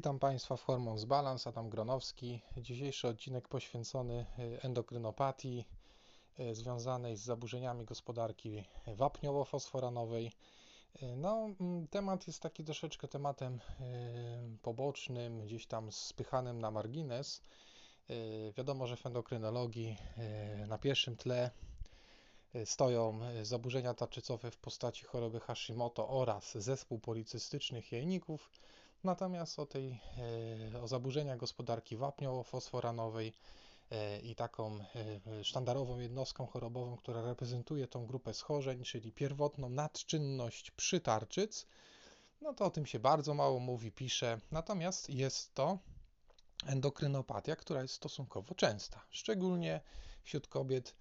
Witam Państwa w Hormons Balance, Adam Gronowski. Dzisiejszy odcinek poświęcony y, endokrynopatii y, związanej z zaburzeniami gospodarki wapniowo-fosforanowej. Y, no, mm, temat jest taki troszeczkę tematem pobocznym, gdzieś tam spychanym na margines. Wiadomo, że w endokrynologii na pierwszym tle stoją zaburzenia tarczycowe w postaci choroby Hashimoto oraz zespół policystycznych jajników Natomiast o tej, e, o zaburzeniach gospodarki wapniowo-fosforanowej e, i taką e, sztandarową jednostką chorobową, która reprezentuje tą grupę schorzeń, czyli pierwotną nadczynność przytarczyc, no to o tym się bardzo mało mówi, pisze. Natomiast jest to endokrynopatia, która jest stosunkowo częsta, szczególnie wśród kobiet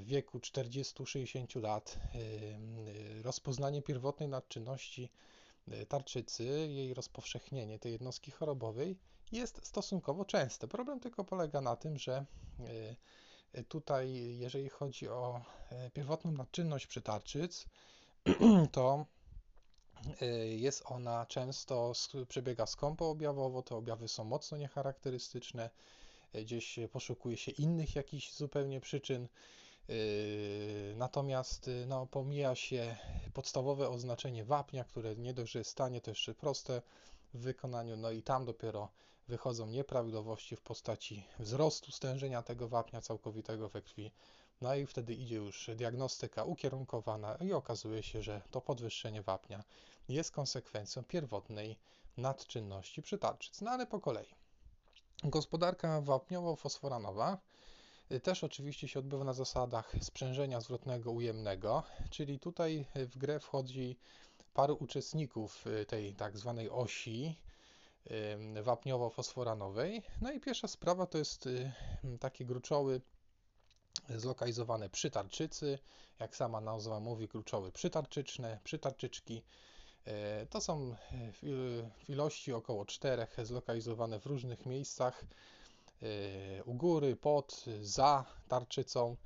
w wieku 40-60 lat. Rozpoznanie pierwotnej nadczynności tarczycy, jej rozpowszechnienie tej jednostki chorobowej jest stosunkowo częste. Problem tylko polega na tym, że e, tutaj, jeżeli chodzi o pierwotną nadczynność przytarczyc, to jest ona często, przebiega skąpo objawowo, te objawy są mocno niecharakterystyczne, gdzieś poszukuje się innych jakichś zupełnie przyczyn. Yy, natomiast yy, no, pomija się podstawowe oznaczenie wapnia, które nie dość, że jest stanie, to jeszcze proste w wykonaniu, no i tam dopiero wychodzą nieprawidłowości w postaci wzrostu stężenia tego wapnia całkowitego we krwi. No i wtedy idzie już diagnostyka ukierunkowana i okazuje się, że to podwyższenie wapnia jest konsekwencją pierwotnej nadczynności przytarczyc. No ale po kolei. Gospodarka wapniowo-fosforanowa też oczywiście się odbywa na zasadach sprzężenia zwrotnego ujemnego, czyli tutaj w grę wchodzi paru uczestników y, tej tak zwanej osi wapniowo-fosforanowej. No i pierwsza sprawa to jest y, takie gruczoły zlokalizowane przy tarczycy, jak sama nazwa mówi, gruczoły przytarczyczne, przytarczyczki. Y, to są w ilości około czterech zlokalizowane w różnych miejscach Y, u góry, pod, za tarczycą.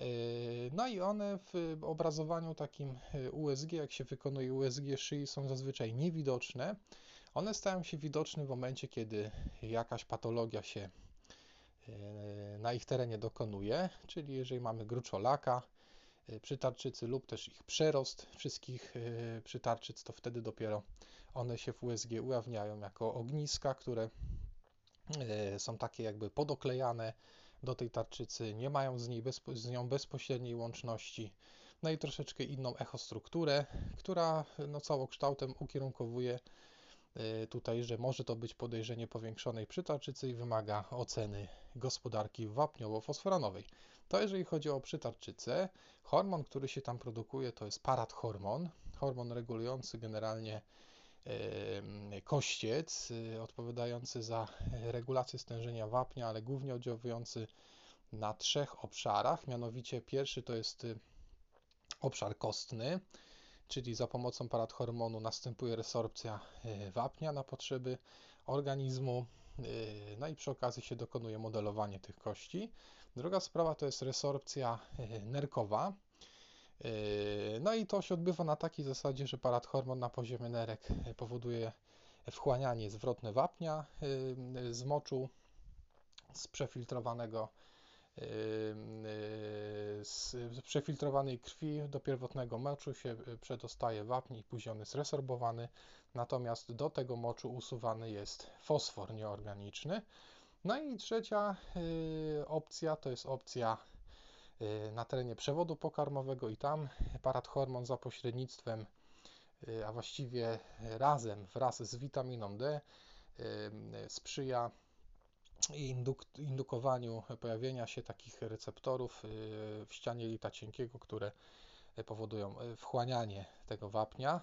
Y, no i one w obrazowaniu takim y, USG, jak się wykonuje USG szyi, są zazwyczaj niewidoczne. One stają się widoczne w momencie, kiedy jakaś patologia się na ich terenie dokonuje, czyli jeżeli mamy gruczolaka przytarczycy lub też ich przerost wszystkich przytarczyc, to wtedy dopiero one się w USG ujawniają jako ogniska, które są takie jakby podoklejane do tej tarczycy, nie mają z, niej bezpo, z nią bezpośredniej łączności. No i troszeczkę inną echostrukturę, która no, całokształtem ukierunkowuje e, tutaj, że może to być podejrzenie powiększonej przytarczycy i wymaga oceny gospodarki wapniowo-fosforanowej. To jeżeli chodzi o przytarczycę, hormon, który się tam produkuje, to jest parathormon, hormon regulujący generalnie kościec y, odpowiadający za regulację stężenia wapnia, ale głównie oddziałujący na trzech obszarach. Mianowicie pierwszy to jest y, obszar kostny, czyli za pomocą parathormonu następuje resorpcja y, wapnia na potrzeby organizmu, no i przy okazji się dokonuje modelowanie tych kości. Druga sprawa to jest resorpcja nerkowa, no i to się odbywa na takiej zasadzie, że parathormon na poziomie nerek powoduje wchłanianie zwrotne wapnia yy, z moczu, z przefiltrowanego yy, z przefiltrowanej krwi do pierwotnego moczu się przedostaje wapń i później on jest resorbowany, natomiast do tego moczu usuwany jest fosfor nieorganiczny. No i trzecia opcja to jest opcja na terenie przewodu pokarmowego i tam parathormon za pośrednictwem, y, a właściwie razem wraz z witaminą D y, sprzyja induk indukowaniu pojawienia się takich receptorów w ścianie lita cienkiego, które powodują wchłanianie tego wapnia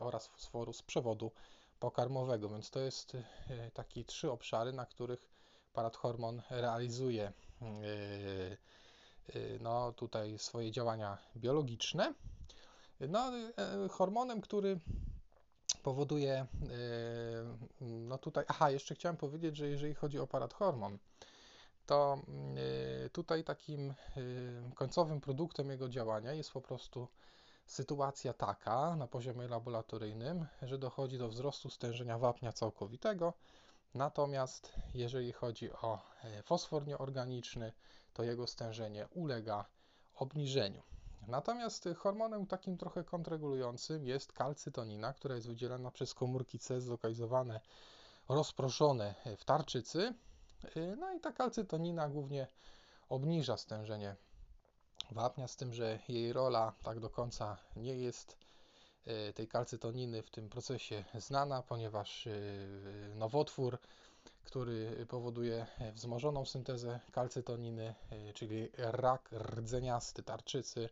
oraz fosforu z przewodu pokarmowego. Więc to jest takie trzy obszary, na których parathormon realizuje Y, no, tutaj swoje działania biologiczne. No, y, hormonem, który powoduje, y, no tutaj, aha, jeszcze chciałem powiedzieć, że jeżeli chodzi o parathormon, to tutaj takim końcowym produktem jego działania jest po prostu sytuacja taka na poziomie laboratoryjnym, że dochodzi do wzrostu stężenia wapnia całkowitego, natomiast jeżeli chodzi o e, fosfor nieorganiczny, to jego stężenie ulega obniżeniu. Natomiast hormonem takim trochę kontrregulującym jest kalcytonina, która jest wydzielana przez komórki C zlokalizowane, rozproszone w tarczycy. E, no i ta kalcytonina głównie obniża stężenie wapnia, z tym, że jej rola tak do końca nie jest e, tej kalcytoniny w tym procesie znana, ponieważ e, nowotwór, który powoduje wzmożoną syntezę kalcytoniny, czyli rak rdzeniasty tarczycy,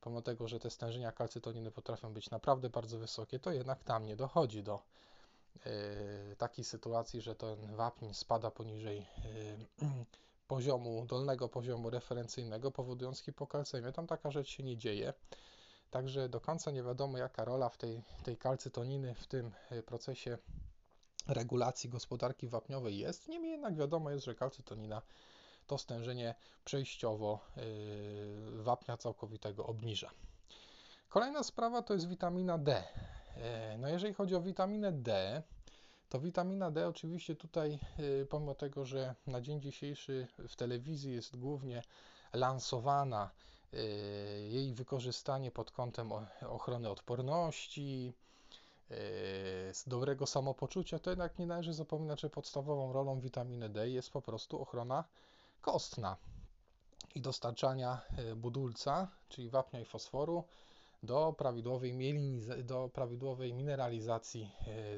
pomimo tego, że te stężenia kalcytoniny potrafią być naprawdę bardzo wysokie, to jednak tam nie dochodzi do takiej sytuacji, że ten wapń spada poniżej poziomu, dolnego poziomu referencyjnego, powodując hipokalcemię. Tam taka rzecz się nie dzieje. Także do końca nie wiadomo, jaka rola w tej, tej kalcytoniny w tym e, procesie regulacji gospodarki wapniowej jest. Niemniej jednak wiadomo jest, że kalcytonina to stężenie przejściowo yy, wapnia całkowitego obniża. Kolejna sprawa to jest witamina D. E, no jeżeli chodzi o witaminę D, to witamina D oczywiście tutaj, y, pomimo tego, że na dzień dzisiejszy w telewizji jest głównie lansowana y, jej wykorzystanie pod kątem ochrony odporności, y, z dobrego samopoczucia, to jednak nie należy zapominać, że podstawową rolą witaminy D jest po prostu ochrona kostna i dostarczania budulca, czyli wapnia i fosforu do prawidłowej, do prawidłowej mineralizacji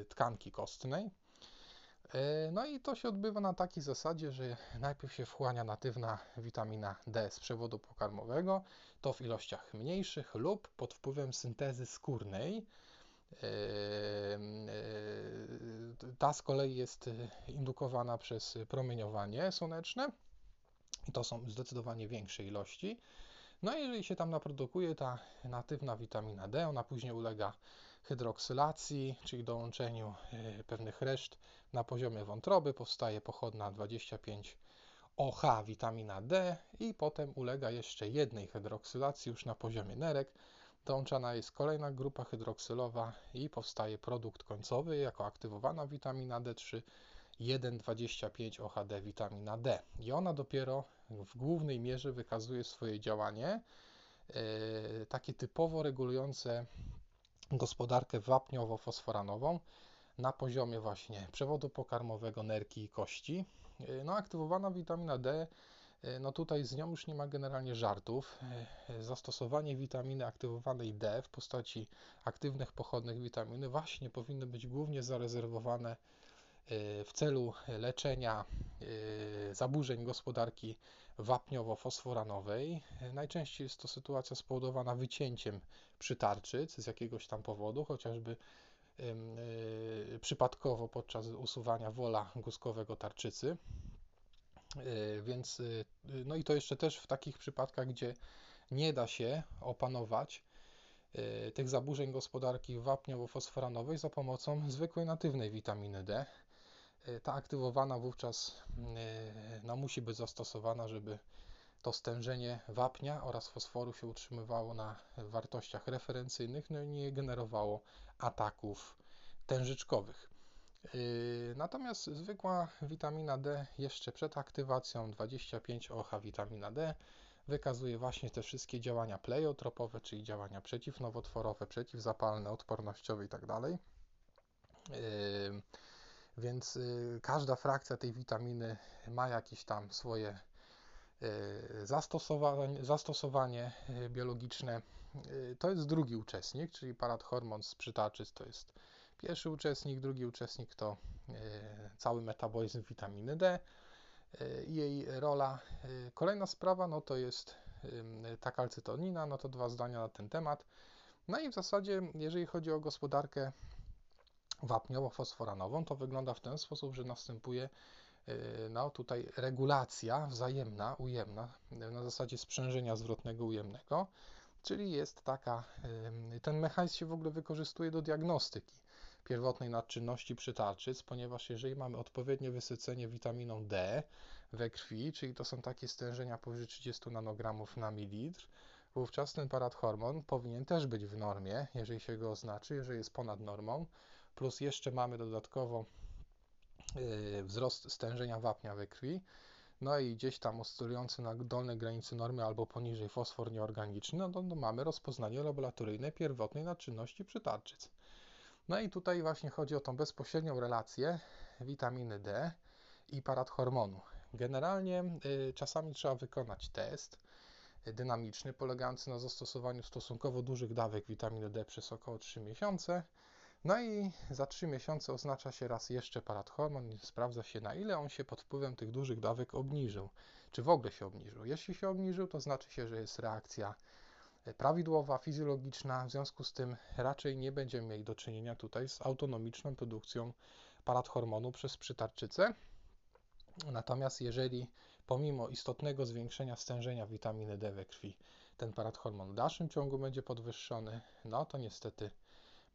tkanki kostnej. E, no i to się odbywa na takiej zasadzie, że najpierw się wchłania natywna witamina D z przewodu pokarmowego, to w ilościach mniejszych lub pod wpływem syntezy skórnej. E, ta z kolei jest indukowana przez promieniowanie słoneczne i to są zdecydowanie większe ilości. No i jeżeli się tam naprodukuje ta natywna witamina D, ona później ulega hydroksylacji, czyli dołączeniu e, pewnych reszt na poziomie wątroby, powstaje pochodna 25 OH witamina D i potem ulega jeszcze jednej hydroksylacji już na poziomie nerek. Dołączana jest kolejna grupa hydroksylowa i powstaje produkt końcowy jako aktywowana witamina D3 1,25 OHD witamina D. I ona dopiero w głównej mierze wykazuje swoje działanie, e, takie typowo regulujące gospodarkę wapniowo-fosforanową na poziomie właśnie przewodu pokarmowego, nerki i kości. E, no, aktywowana witamina D, e, no tutaj z nią już nie ma generalnie żartów. Zastosowanie witaminy aktywowanej D w postaci aktywnych pochodnych witaminy właśnie powinny być głównie zarezerwowane w celu leczenia e, zaburzeń gospodarki wapniowo-fosforanowej. Najczęściej jest to sytuacja spowodowana wycięciem przytarczyc z jakiegoś tam powodu, chociażby e, przypadkowo podczas usuwania wola guskowego tarczycy. Więc, no i to jeszcze też w takich przypadkach, gdzie nie da się opanować tych zaburzeń gospodarki wapniowo-fosforanowej za pomocą zwykłej natywnej witaminy D. E, ta aktywowana wówczas e, no, musi być zastosowana, żeby to stężenie wapnia oraz fosforu się utrzymywało na wartościach referencyjnych, no i nie generowało ataków tężyczkowych. E, natomiast zwykła witamina D jeszcze przed aktywacją 25-OH witamina D wykazuje właśnie te wszystkie działania pleiotropowe, czyli działania przeciwnowotworowe, przeciwzapalne, odpornościowe itd. Więc y, każda frakcja tej witaminy ma jakieś tam swoje y, zastosowanie, zastosowanie y, biologiczne. To jest drugi uczestnik, czyli paradhormon z przytaczyc to jest pierwszy uczestnik, drugi uczestnik to cały metabolizm witaminy D i jej rola. Kolejna sprawa no to jest ta kalcytonina, no to dwa zdania na ten temat. No i w zasadzie, jeżeli chodzi o gospodarkę wapniowo-fosforanową, to wygląda w ten sposób, że następuje y, no, tutaj regulacja wzajemna, ujemna, na zasadzie sprzężenia zwrotnego ujemnego, czyli jest taka, y, ten mechanizm się w ogóle wykorzystuje do diagnostyki pierwotnej nadczynności przytarczyc, ponieważ jeżeli mamy odpowiednie wysycenie witaminą D we krwi, czyli to są takie stężenia powyżej 30 nanogramów na mililitr, wówczas ten paradhormon powinien też być w normie, jeżeli się go oznaczy, jeżeli jest ponad normą, plus jeszcze mamy dodatkowo yy, wzrost stężenia wapnia we krwi, no i gdzieś tam oscylujący na dolnej granicy normy albo poniżej fosfor nieorganiczny, no to no mamy rozpoznanie laboratoryjne pierwotnej naczynności przytarczyc. No i tutaj właśnie chodzi o tą bezpośrednią relację witaminy D i paradhormonu. Generalnie y, czasami trzeba wykonać test dynamiczny polegający na zastosowaniu stosunkowo dużych dawek witaminy D przez około 3 miesiące. No i za 3 miesiące oznacza się raz jeszcze paradhormon i sprawdza się na ile on się pod wpływem tych dużych dawek obniżył, czy w ogóle się obniżył. Jeśli się obniżył, to znaczy się, że jest reakcja prawidłowa, fizjologiczna, w związku z tym raczej nie będziemy mieli do czynienia tutaj z autonomiczną produkcją paradhormonu przez przytarczycę. Natomiast jeżeli pomimo istotnego zwiększenia stężenia witaminy D we krwi ten paradhormon w dalszym ciągu będzie podwyższony, no to niestety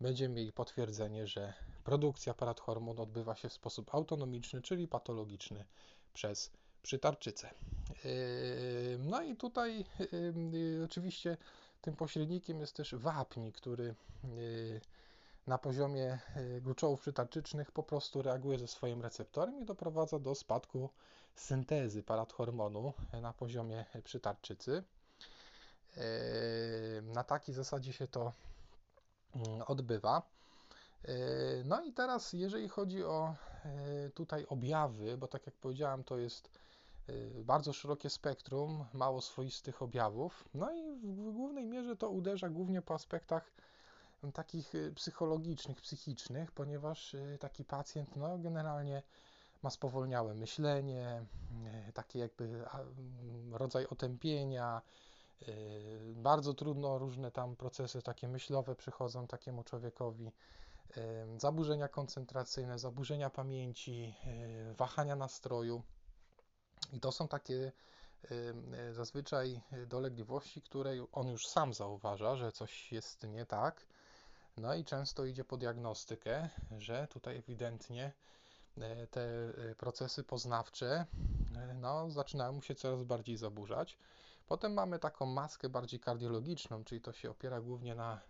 będziemy mieli potwierdzenie, że produkcja paradhormonu odbywa się w sposób autonomiczny, czyli patologiczny przez przytarczycę. Yy, no i tutaj yy, oczywiście tym pośrednikiem jest też wapń, który yy, na poziomie gruczołów przytarczycznych po prostu reaguje ze swoim receptorem i doprowadza do spadku syntezy paradhormonu na poziomie przytarczycy. Na takiej zasadzie się to odbywa. No i teraz, jeżeli chodzi o tutaj objawy, bo tak jak powiedziałem, to jest Y, bardzo szerokie spektrum, mało swoistych objawów. No i w głównej mierze to uderza głównie po aspektach takich y, psychologicznych, psychicznych, ponieważ taki pacjent no, generalnie ma spowolniałe myślenie, taki jakby mm, rodzaj otępienia, bardzo trudno różne tam procesy takie myślowe przychodzą takiemu człowiekowi, zaburzenia koncentracyjne, zaburzenia pamięci, wahania nastroju. I to są takie y, zazwyczaj dolegliwości, które on już sam zauważa, że coś jest nie tak. No i często idzie po diagnostykę, że tutaj ewidentnie te procesy poznawcze no, zaczynają mu się coraz bardziej zaburzać. Potem mamy taką maskę bardziej kardiologiczną, czyli to się opiera głównie na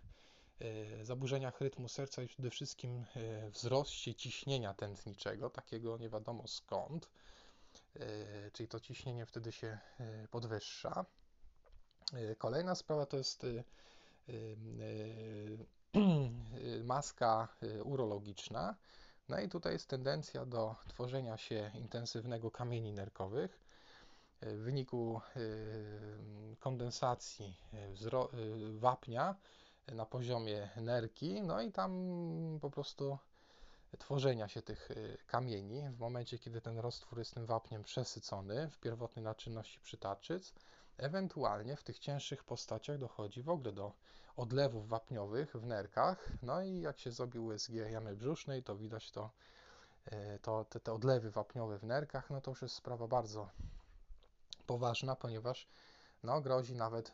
zaburzeniach rytmu serca i przede wszystkim wzroście ciśnienia tętniczego, takiego nie wiadomo skąd. E, czyli to ciśnienie wtedy się e, podwyższa. E, kolejna sprawa to jest maska urologiczna. No i tutaj jest tendencja do tworzenia się intensywnego kamieni nerkowych w wyniku kondensacji wapnia na poziomie nerki, no i tam po prostu tworzenia się tych y, kamieni w momencie, kiedy ten roztwór jest tym wapniem przesycony w pierwotnej naczynności przytaczyc. Ewentualnie w tych cięższych postaciach dochodzi w ogóle do odlewów wapniowych w nerkach. No i jak się zrobi USG jamy brzusznej, to widać to, y, to te, te odlewy wapniowe w nerkach. No to już jest sprawa bardzo poważna, ponieważ no, grozi nawet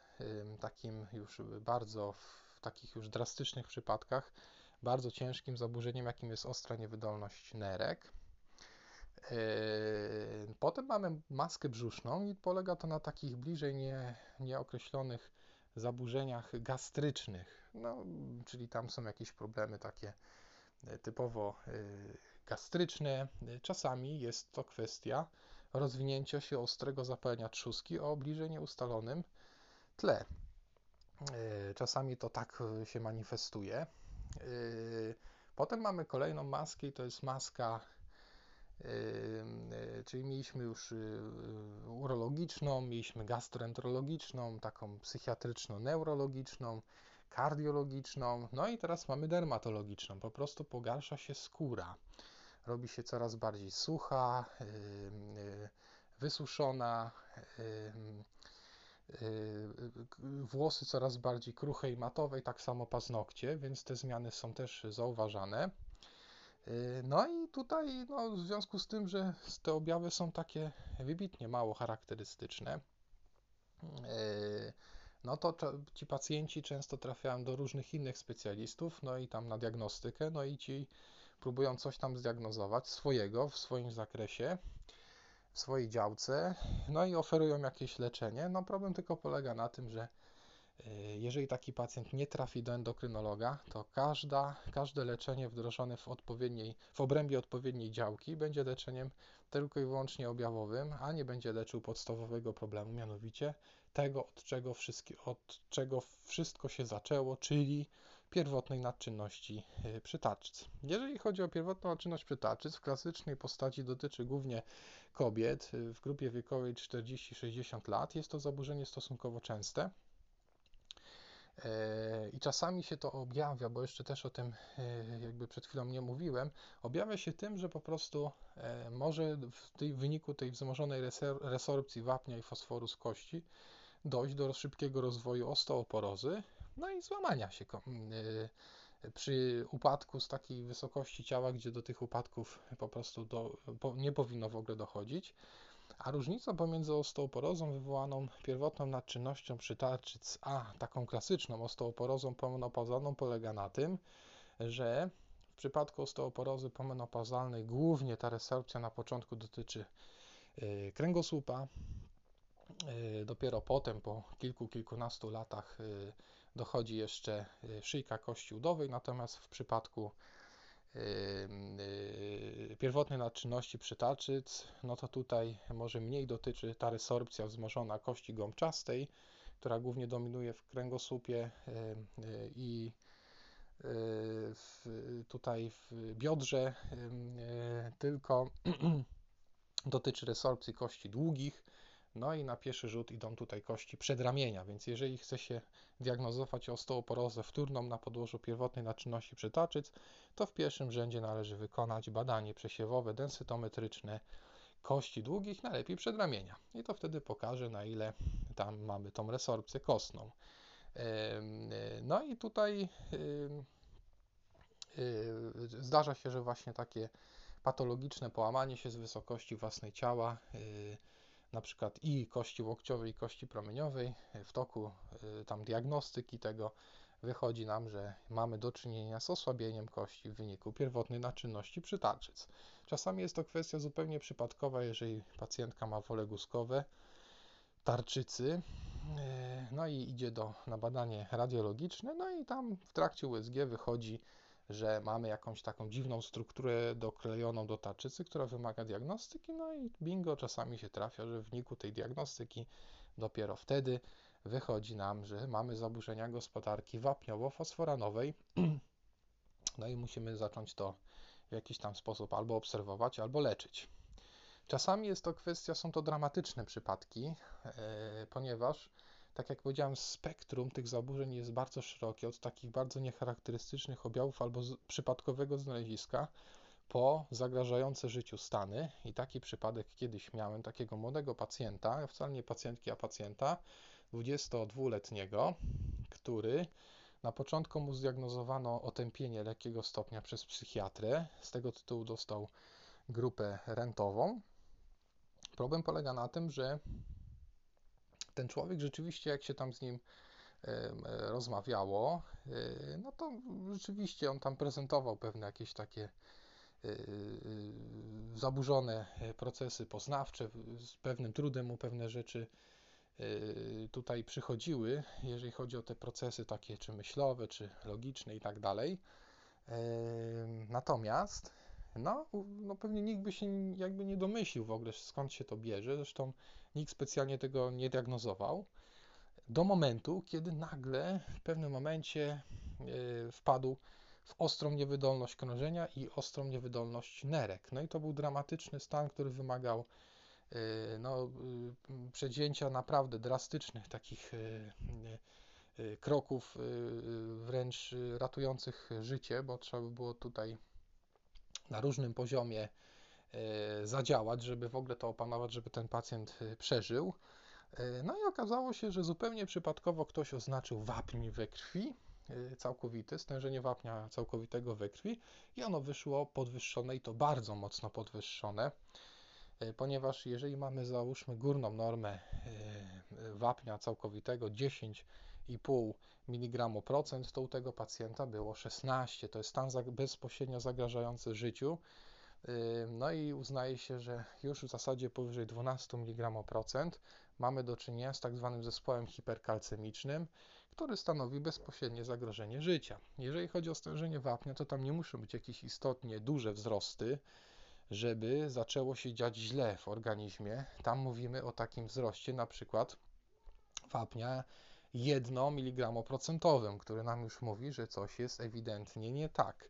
takim już bardzo w takich już drastycznych przypadkach bardzo ciężkim zaburzeniem, jakim jest ostra niewydolność nerek. Yy, potem mamy maskę brzuszną i polega to na takich bliżej nie, nieokreślonych zaburzeniach gastrycznych, no, czyli tam są jakieś problemy takie e, typowo e, gastryczne. Czasami jest to kwestia rozwinięcia się ostrego zapalenia trzustki o bliżej nieustalonym tle. E, czasami to tak się manifestuje. Yy, potem mamy kolejną maskę i to jest maska, czyli mieliśmy już urologiczną, mieliśmy gastroenterologiczną, taką psychiatryczno-neurologiczną, kardiologiczną, no i teraz mamy dermatologiczną. Po prostu pogarsza się skóra. Robi się coraz bardziej sucha, wysuszona, Y, włosy coraz bardziej kruche i matowe, i tak samo paznokcie, więc te zmiany są też zauważane. Y, no i tutaj, no, w związku z tym, że te objawy są takie wybitnie mało charakterystyczne, y, no to ci pacjenci często trafiają do różnych innych specjalistów, no i tam na diagnostykę, no i ci próbują coś tam zdiagnozować swojego w swoim zakresie w swojej działce, no i oferują jakieś leczenie. No problem tylko polega na tym, że Jeżeli taki pacjent nie trafi do endokrynologa, to każda, każde leczenie wdrożone w, odpowiedniej, w obrębie odpowiedniej działki będzie leczeniem tylko i wyłącznie objawowym, a nie będzie leczył podstawowego problemu, mianowicie tego, od czego, od czego wszystko się zaczęło, czyli pierwotnej nadczynności y, przytaczyc. Jeżeli chodzi o pierwotną nadczynność przytaczyc, w klasycznej postaci dotyczy głównie kobiet y, w grupie wiekowej 40-60 lat. Jest to zaburzenie stosunkowo częste. E, I czasami się to objawia, bo jeszcze też o tym jakby przed chwilą nie mówiłem, objawia się tym, że po prostu może w, tej, w wyniku tej wzmożonej resorpcji wapnia i fosforu z kości dojść do szybkiego rozwoju osteoporozy, no i złamania się przy upadku z takiej wysokości ciała, gdzie do tych upadków po prostu do, nie powinno w ogóle dochodzić. A różnica pomiędzy osteoporozą wywołaną pierwotną nadczynnością przytarczyc, a taką klasyczną osteoporozą pomenopauzalną polega na tym, że w przypadku osteoporozy pomenopauzalnej głównie ta resorpcja na początku dotyczy y, kręgosłupa. Y, dopiero potem, po kilku, kilkunastu latach, y, dochodzi jeszcze szyjka kości udowej, natomiast w przypadku pierwotnej nadczynności przytaczyc, no to tutaj może mniej dotyczy ta resorpcja wzmożona kości gąbczastej, która głównie dominuje w kręgosłupie i tutaj w biodrze, tylko dotyczy resorpcji kości długich, no i na pierwszy rzut idą tutaj kości przedramienia, więc jeżeli chce się diagnozować osteoporozę wtórną na podłożu pierwotnej naczynności przytaczyc, to w pierwszym rzędzie należy wykonać badanie przesiewowe densytometryczne kości długich, najlepiej przedramienia. I to wtedy pokaże, na ile tam mamy tą resorpcję kostną. No i tutaj zdarza się, że właśnie takie patologiczne połamanie się z wysokości własnej ciała na przykład i kości łokciowej, i kości promieniowej. W toku y, tam diagnostyki tego wychodzi nam, że mamy do czynienia z osłabieniem kości w wyniku pierwotnej naczynności przytarczyc. Czasami jest to kwestia zupełnie przypadkowa, jeżeli pacjentka ma wole guskowe, tarczycy, y, no i idzie do, na badanie radiologiczne, no i tam w trakcie USG wychodzi że mamy jakąś taką dziwną strukturę doklejoną do tarczycy, która wymaga diagnostyki, no i bingo, czasami się trafia, że w wyniku tej diagnostyki dopiero wtedy wychodzi nam, że mamy zaburzenia gospodarki wapniowo-fosforanowej, no i musimy zacząć to w jakiś tam sposób albo obserwować, albo leczyć. Czasami jest to kwestia, są to dramatyczne przypadki, yy, ponieważ tak jak powiedziałem, spektrum tych zaburzeń jest bardzo szerokie, od takich bardzo niecharakterystycznych objawów albo przypadkowego znaleziska po zagrażające życiu stany. I taki przypadek kiedyś miałem takiego młodego pacjenta, wcale nie pacjentki, a pacjenta 22-letniego, który na początku mu zdiagnozowano otępienie lekkiego stopnia przez psychiatrę. Z tego tytułu dostał grupę rentową. Problem polega na tym, że ten człowiek rzeczywiście, jak się tam z nim rozmawiało, e, no to rzeczywiście on tam prezentował pewne jakieś takie e, e, zaburzone procesy poznawcze, z pewnym trudem mu pewne rzeczy tutaj przychodziły, jeżeli chodzi o te procesy takie czy myślowe, czy logiczne i tak dalej. Natomiast no, no pewnie nikt by się jakby nie domyślił w ogóle skąd się to bierze, zresztą nikt specjalnie tego nie diagnozował, do momentu, kiedy nagle w pewnym momencie e, wpadł w ostrą niewydolność krążenia i ostrą niewydolność nerek. No i to był dramatyczny stan, który wymagał e, no, e, przedjęcia naprawdę drastycznych takich kroków, wręcz ratujących życie, bo trzeba by było tutaj na różnym poziomie e, zadziałać, żeby w ogóle to opanować, żeby ten pacjent e, przeżył. E, no i okazało się, że zupełnie przypadkowo ktoś oznaczył wapń we krwi, całkowity, stężenie wapnia całkowitego we krwi i ono wyszło podwyższone i to bardzo mocno podwyższone, ponieważ jeżeli mamy załóżmy górną normę wapnia całkowitego 10,5 mg procent, to u tego pacjenta było 16. To jest stan bezpośrednio zagrażający życiu. No i uznaje się, że już w zasadzie powyżej 12 mg procent mamy do czynienia z tak zwanym zespołem hiperkalcemicznym, który stanowi bezpośrednie zagrożenie życia. Jeżeli chodzi o stężenie wapnia, to tam nie muszą być jakieś istotnie duże wzrosty, żeby zaczęło się dziać źle w organizmie. Tam mówimy o takim wzroście na przykład wapnia 1 mg procentowym, który nam już mówi, że coś jest ewidentnie nie tak.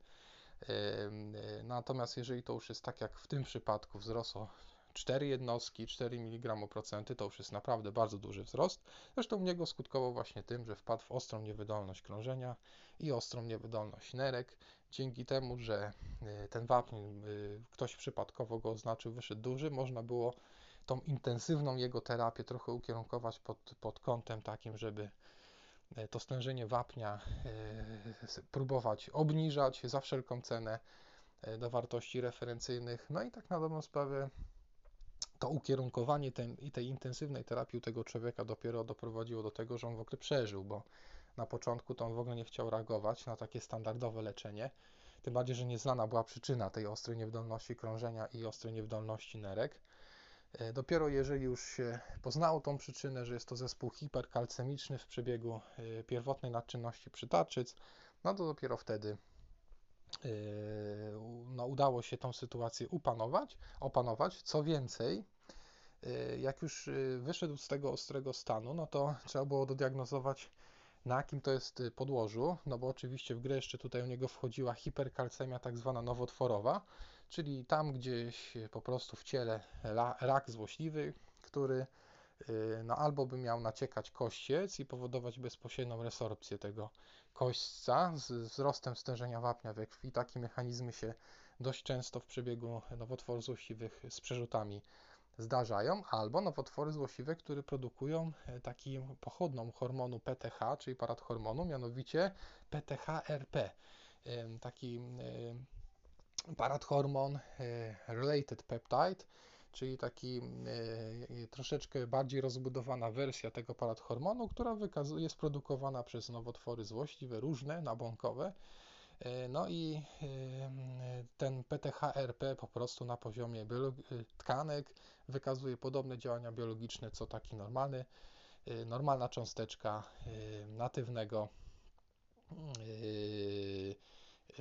Natomiast jeżeli to już jest tak jak w tym przypadku wzrosło 4 jednostki, 4 mg procenty, to już jest naprawdę bardzo duży wzrost. Zresztą u niego skutkował właśnie tym, że wpadł w ostrą niewydolność krążenia i ostrą niewydolność nerek. Dzięki temu, że y, ten wapń, y, ktoś przypadkowo go oznaczył, wyszedł duży, można było tą intensywną jego terapię trochę ukierunkować pod, pod kątem takim, żeby y, to stężenie wapnia próbować obniżać za wszelką cenę do wartości referencyjnych. No i tak na dobrą sprawę to ukierunkowanie tej, tej intensywnej terapii u tego człowieka dopiero doprowadziło do tego, że on w ogóle przeżył, bo na początku to on w ogóle nie chciał reagować na takie standardowe leczenie. Tym bardziej, że nieznana była przyczyna tej ostrej niewydolności krążenia i ostrej niewydolności nerek. E, dopiero jeżeli już się poznało tą przyczynę, że jest to zespół hiperkalcemiczny w przebiegu e, pierwotnej nadczynności przytaczyc, no to dopiero wtedy Yy, no, udało się tą sytuację upanować, opanować. Co więcej, jak już wyszedł z tego ostrego stanu, no to trzeba było dodiagnozować, na jakim to jest podłożu, no bo oczywiście w grę jeszcze tutaj u niego wchodziła hiperkalcemia tak zwana nowotworowa, czyli tam gdzieś po prostu w ciele rak złośliwy, który no albo by miał naciekać kościec i powodować bezpośrednią resorpcję tego kośćca z wzrostem stężenia wapnia we krwi. Takie mechanizmy się dość często w przebiegu nowotworów złośliwych z przerzutami zdarzają, albo nowotwory złośliwe, które produkują e, taki pochodną hormonu PTH, czyli paradhormonu, mianowicie PTHRP. Taki paradhormon e, related peptide, czyli taki e, troszeczkę bardziej rozbudowana wersja tego paradhormonu, która jest produkowana przez nowotwory złośliwe, różne, nabłonkowe. E, no i e, ten PTHRP po prostu na poziomie tkanek wykazuje podobne działania biologiczne co taki normalny, normalna cząsteczka natywnego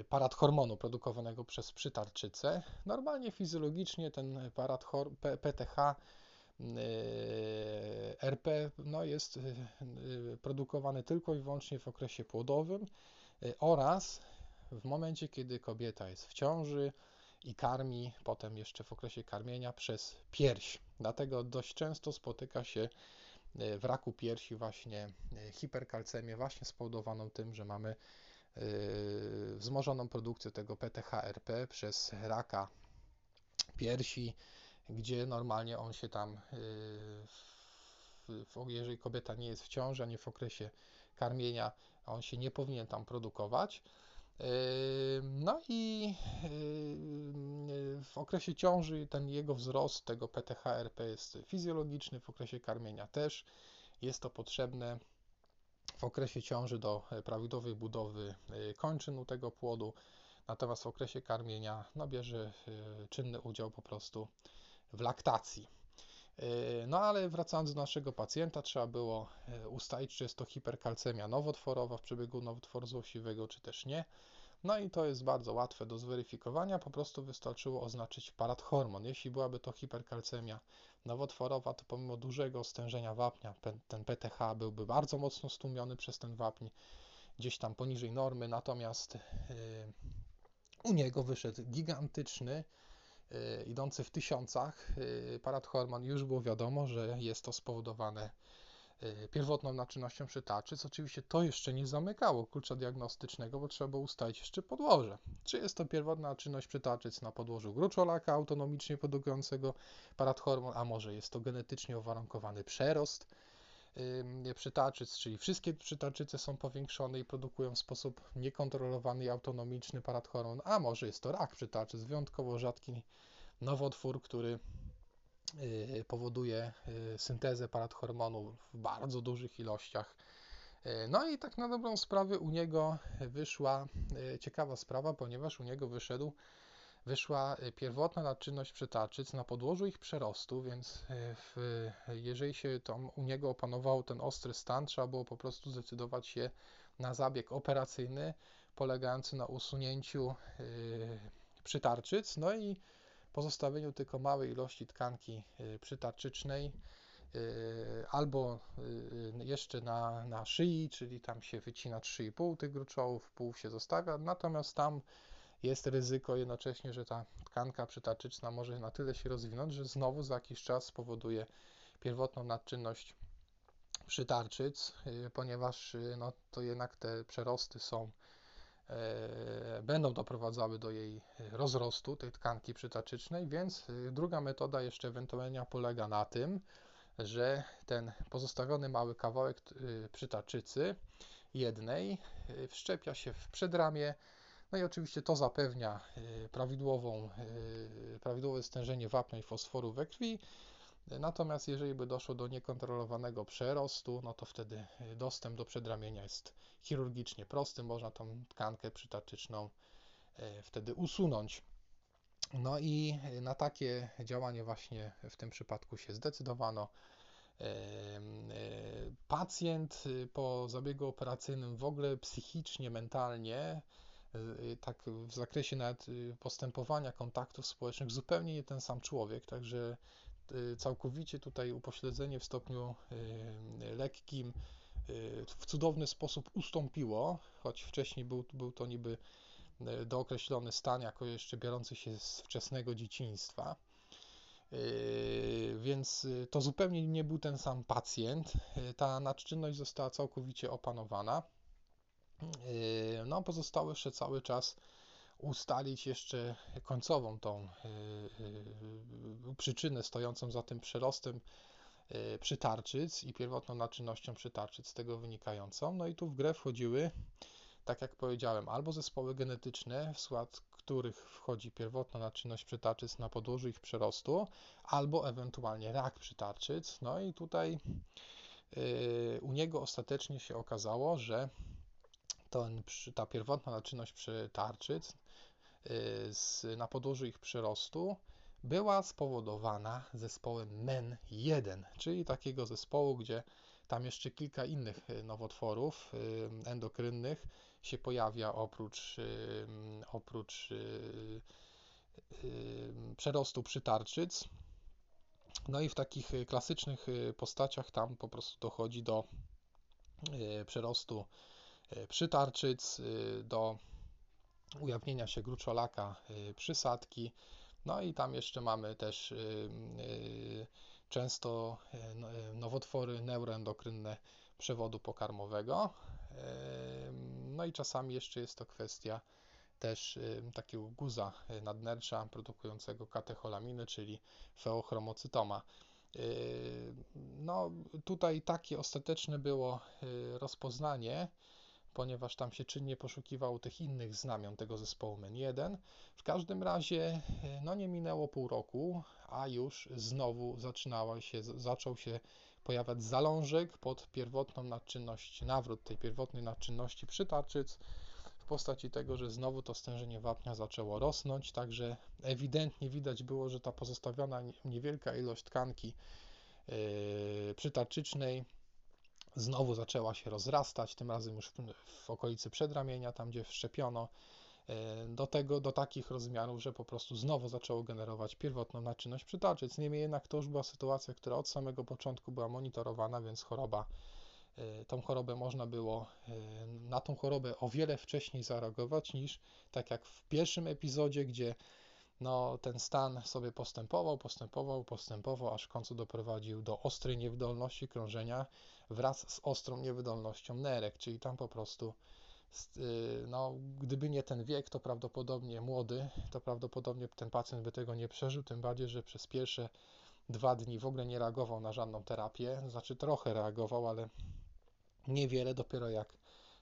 parad hormonu produkowanego przez przytarczycę. Normalnie fizjologicznie ten parad PTH RP no, jest y, y, produkowany tylko i wyłącznie w okresie płodowym oraz w momencie, kiedy kobieta jest w ciąży i karmi, potem jeszcze w okresie karmienia przez pierś. Dlatego dość często spotyka się w raku piersi właśnie hiperkalcemię, właśnie spowodowaną tym, że mamy wzmożoną produkcję tego PTHRP przez raka piersi, gdzie normalnie on się tam, yy, jeżeli kobieta nie jest w ciąży, a nie w okresie karmienia, on się nie powinien tam produkować. Yy, no i w okresie ciąży ten jego wzrost tego PTHRP jest fizjologiczny, w okresie karmienia też jest to potrzebne w okresie ciąży do e, prawidłowej budowy e, kończyn u tego płodu, natomiast w okresie karmienia no, bierze e, czynny udział po prostu w laktacji. No ale wracając do naszego pacjenta, trzeba było ustalić, czy jest to hiperkalcemia nowotworowa w przebiegu nowotworu złośliwego, czy też nie. No i to jest bardzo łatwe do zweryfikowania, po prostu wystarczyło oznaczyć paradhormon. Jeśli byłaby to hiperkalcemia nowotworowa, to pomimo dużego stężenia wapnia, ten PTH byłby bardzo mocno stłumiony przez ten wapń, gdzieś tam poniżej normy, natomiast yy, u niego wyszedł gigantyczny, yy, idący w tysiącach yy, paradhormon. Już było wiadomo, że jest to spowodowane Y, pierwotną naczynnością przytaczyc. Oczywiście to jeszcze nie zamykało klucza diagnostycznego, bo trzeba było ustalić jeszcze podłoże. Czy jest to pierwotna czynność przytaczyc na podłożu gruczolaka autonomicznie produkującego paradhormon, a może jest to genetycznie uwarunkowany przerost przytaczyc, czyli wszystkie przytaczyce są powiększone i produkują w sposób niekontrolowany i autonomiczny paradhormon, a może jest to rak przytaczyc, wyjątkowo rzadki nowotwór, który Y, powoduje y, syntezę paradhormonu w bardzo dużych ilościach. Y, no i tak na dobrą sprawę u niego wyszła ciekawa sprawa, ponieważ u niego wyszedł wyszła pierwotna nadczynność przytarczyc na podłożu ich przerostu, więc w, jeżeli się tam u niego opanował ten ostry stan, trzeba było po prostu zdecydować się na zabieg operacyjny polegający na usunięciu przytarczyc, no i pozostawieniu tylko małej ilości tkanki przytarczycznej albo jeszcze na, na szyi, czyli tam się wycina 3,5 tych gruczołów, pół się zostawia, natomiast tam jest ryzyko jednocześnie, że ta tkanka przytaczyczna może na tyle się rozwinąć, że znowu za jakiś czas spowoduje pierwotną nadczynność przytarczyc, y, ponieważ y, no, to jednak te przerosty są, będą doprowadzały do jej rozrostu, tej tkanki przytaczycznej, więc y, druga metoda jeszcze ewentualnie polega na tym, że ten pozostawiony mały kawałek przytaczycy jednej wszczepia się w przedramię, no i oczywiście to zapewnia prawidłową, prawidłowe stężenie wapnia i fosforu we krwi. Natomiast jeżeli by doszło do niekontrolowanego przerostu, no to wtedy y, dostęp do przedramienia jest chirurgicznie prosty. Można tą tkankę przytatyczną wtedy usunąć. No i na takie działanie właśnie w tym przypadku się zdecydowano. Pacjent po zabiegu operacyjnym w ogóle psychicznie, mentalnie Y, tak w zakresie nawet y, postępowania kontaktów społecznych zupełnie nie ten sam człowiek, także y, całkowicie tutaj upośledzenie w stopniu lekkim w cudowny sposób ustąpiło, choć wcześniej był, był to niby dookreślony stan jako jeszcze biorący się z wczesnego dzieciństwa. Więc to zupełnie nie był ten sam pacjent. Ta nadczynność została całkowicie opanowana. No, pozostało jeszcze cały czas ustalić jeszcze końcową tą yy, yy, przyczynę stojącą za tym przerostem przytarczyc i pierwotną naczynnością przytarczyc z tego wynikającą. No i tu w grę wchodziły, tak jak powiedziałem, albo zespoły genetyczne, w skład których wchodzi pierwotna naczynność przytarczyc na podłożu ich przerostu, albo ewentualnie rak przytarczyc. No i tutaj u niego ostatecznie się okazało, że ten, ta pierwotna naczynność przy tarczyc y, z, na podłożu ich przyrostu była spowodowana zespołem MEN1, czyli takiego zespołu, gdzie tam jeszcze kilka innych y, nowotworów y, endokrynnych się pojawia oprócz, oprócz przerostu przytarczyc. No i w takich klasycznych postaciach tam po prostu dochodzi do przerostu przytarczyc y, do ujawnienia się gruczolaka y, przysadki. No i tam jeszcze mamy też y, często no, nowotwory neuroendokrynne przewodu pokarmowego. No i czasami jeszcze jest to kwestia też takiego guza nadnercza produkującego katecholaminy, czyli feochromocytoma. No tutaj takie ostateczne było rozpoznanie ponieważ tam się czynnie poszukiwał tych innych znamion tego zespołu MEN1. W każdym razie, e, no nie minęło pół roku, a już znowu zaczynała się, zaczął się pojawiać zalążek pod pierwotną nadczynność, nawrót tej pierwotnej nadczynności przytarczyc w postaci tego, że znowu to stężenie wapnia zaczęło rosnąć, także ewidentnie widać było, że ta pozostawiona niewielka ilość tkanki yy, przytarczycznej znowu zaczęła się rozrastać, tym razem już w, okolicy przedramienia, tam gdzie wszczepiono, e, do tego, do takich rozmiarów, że po prostu znowu zaczęło generować pierwotną naczynność przytaczyc. Niemniej jednak to już była sytuacja, która od samego początku była monitorowana, więc choroba, e, tą chorobę można było, e, na tą chorobę o wiele wcześniej zareagować niż tak jak w pierwszym epizodzie, gdzie no, ten stan sobie postępował, postępował, postępował, aż w końcu doprowadził do ostrej niewydolności krążenia wraz z ostrą niewydolnością nerek, czyli tam po prostu y, no, gdyby nie ten wiek, to prawdopodobnie młody, to prawdopodobnie ten pacjent by tego nie przeżył, tym bardziej, że przez pierwsze dwa dni w ogóle nie reagował na żadną terapię, znaczy trochę reagował, ale niewiele, dopiero jak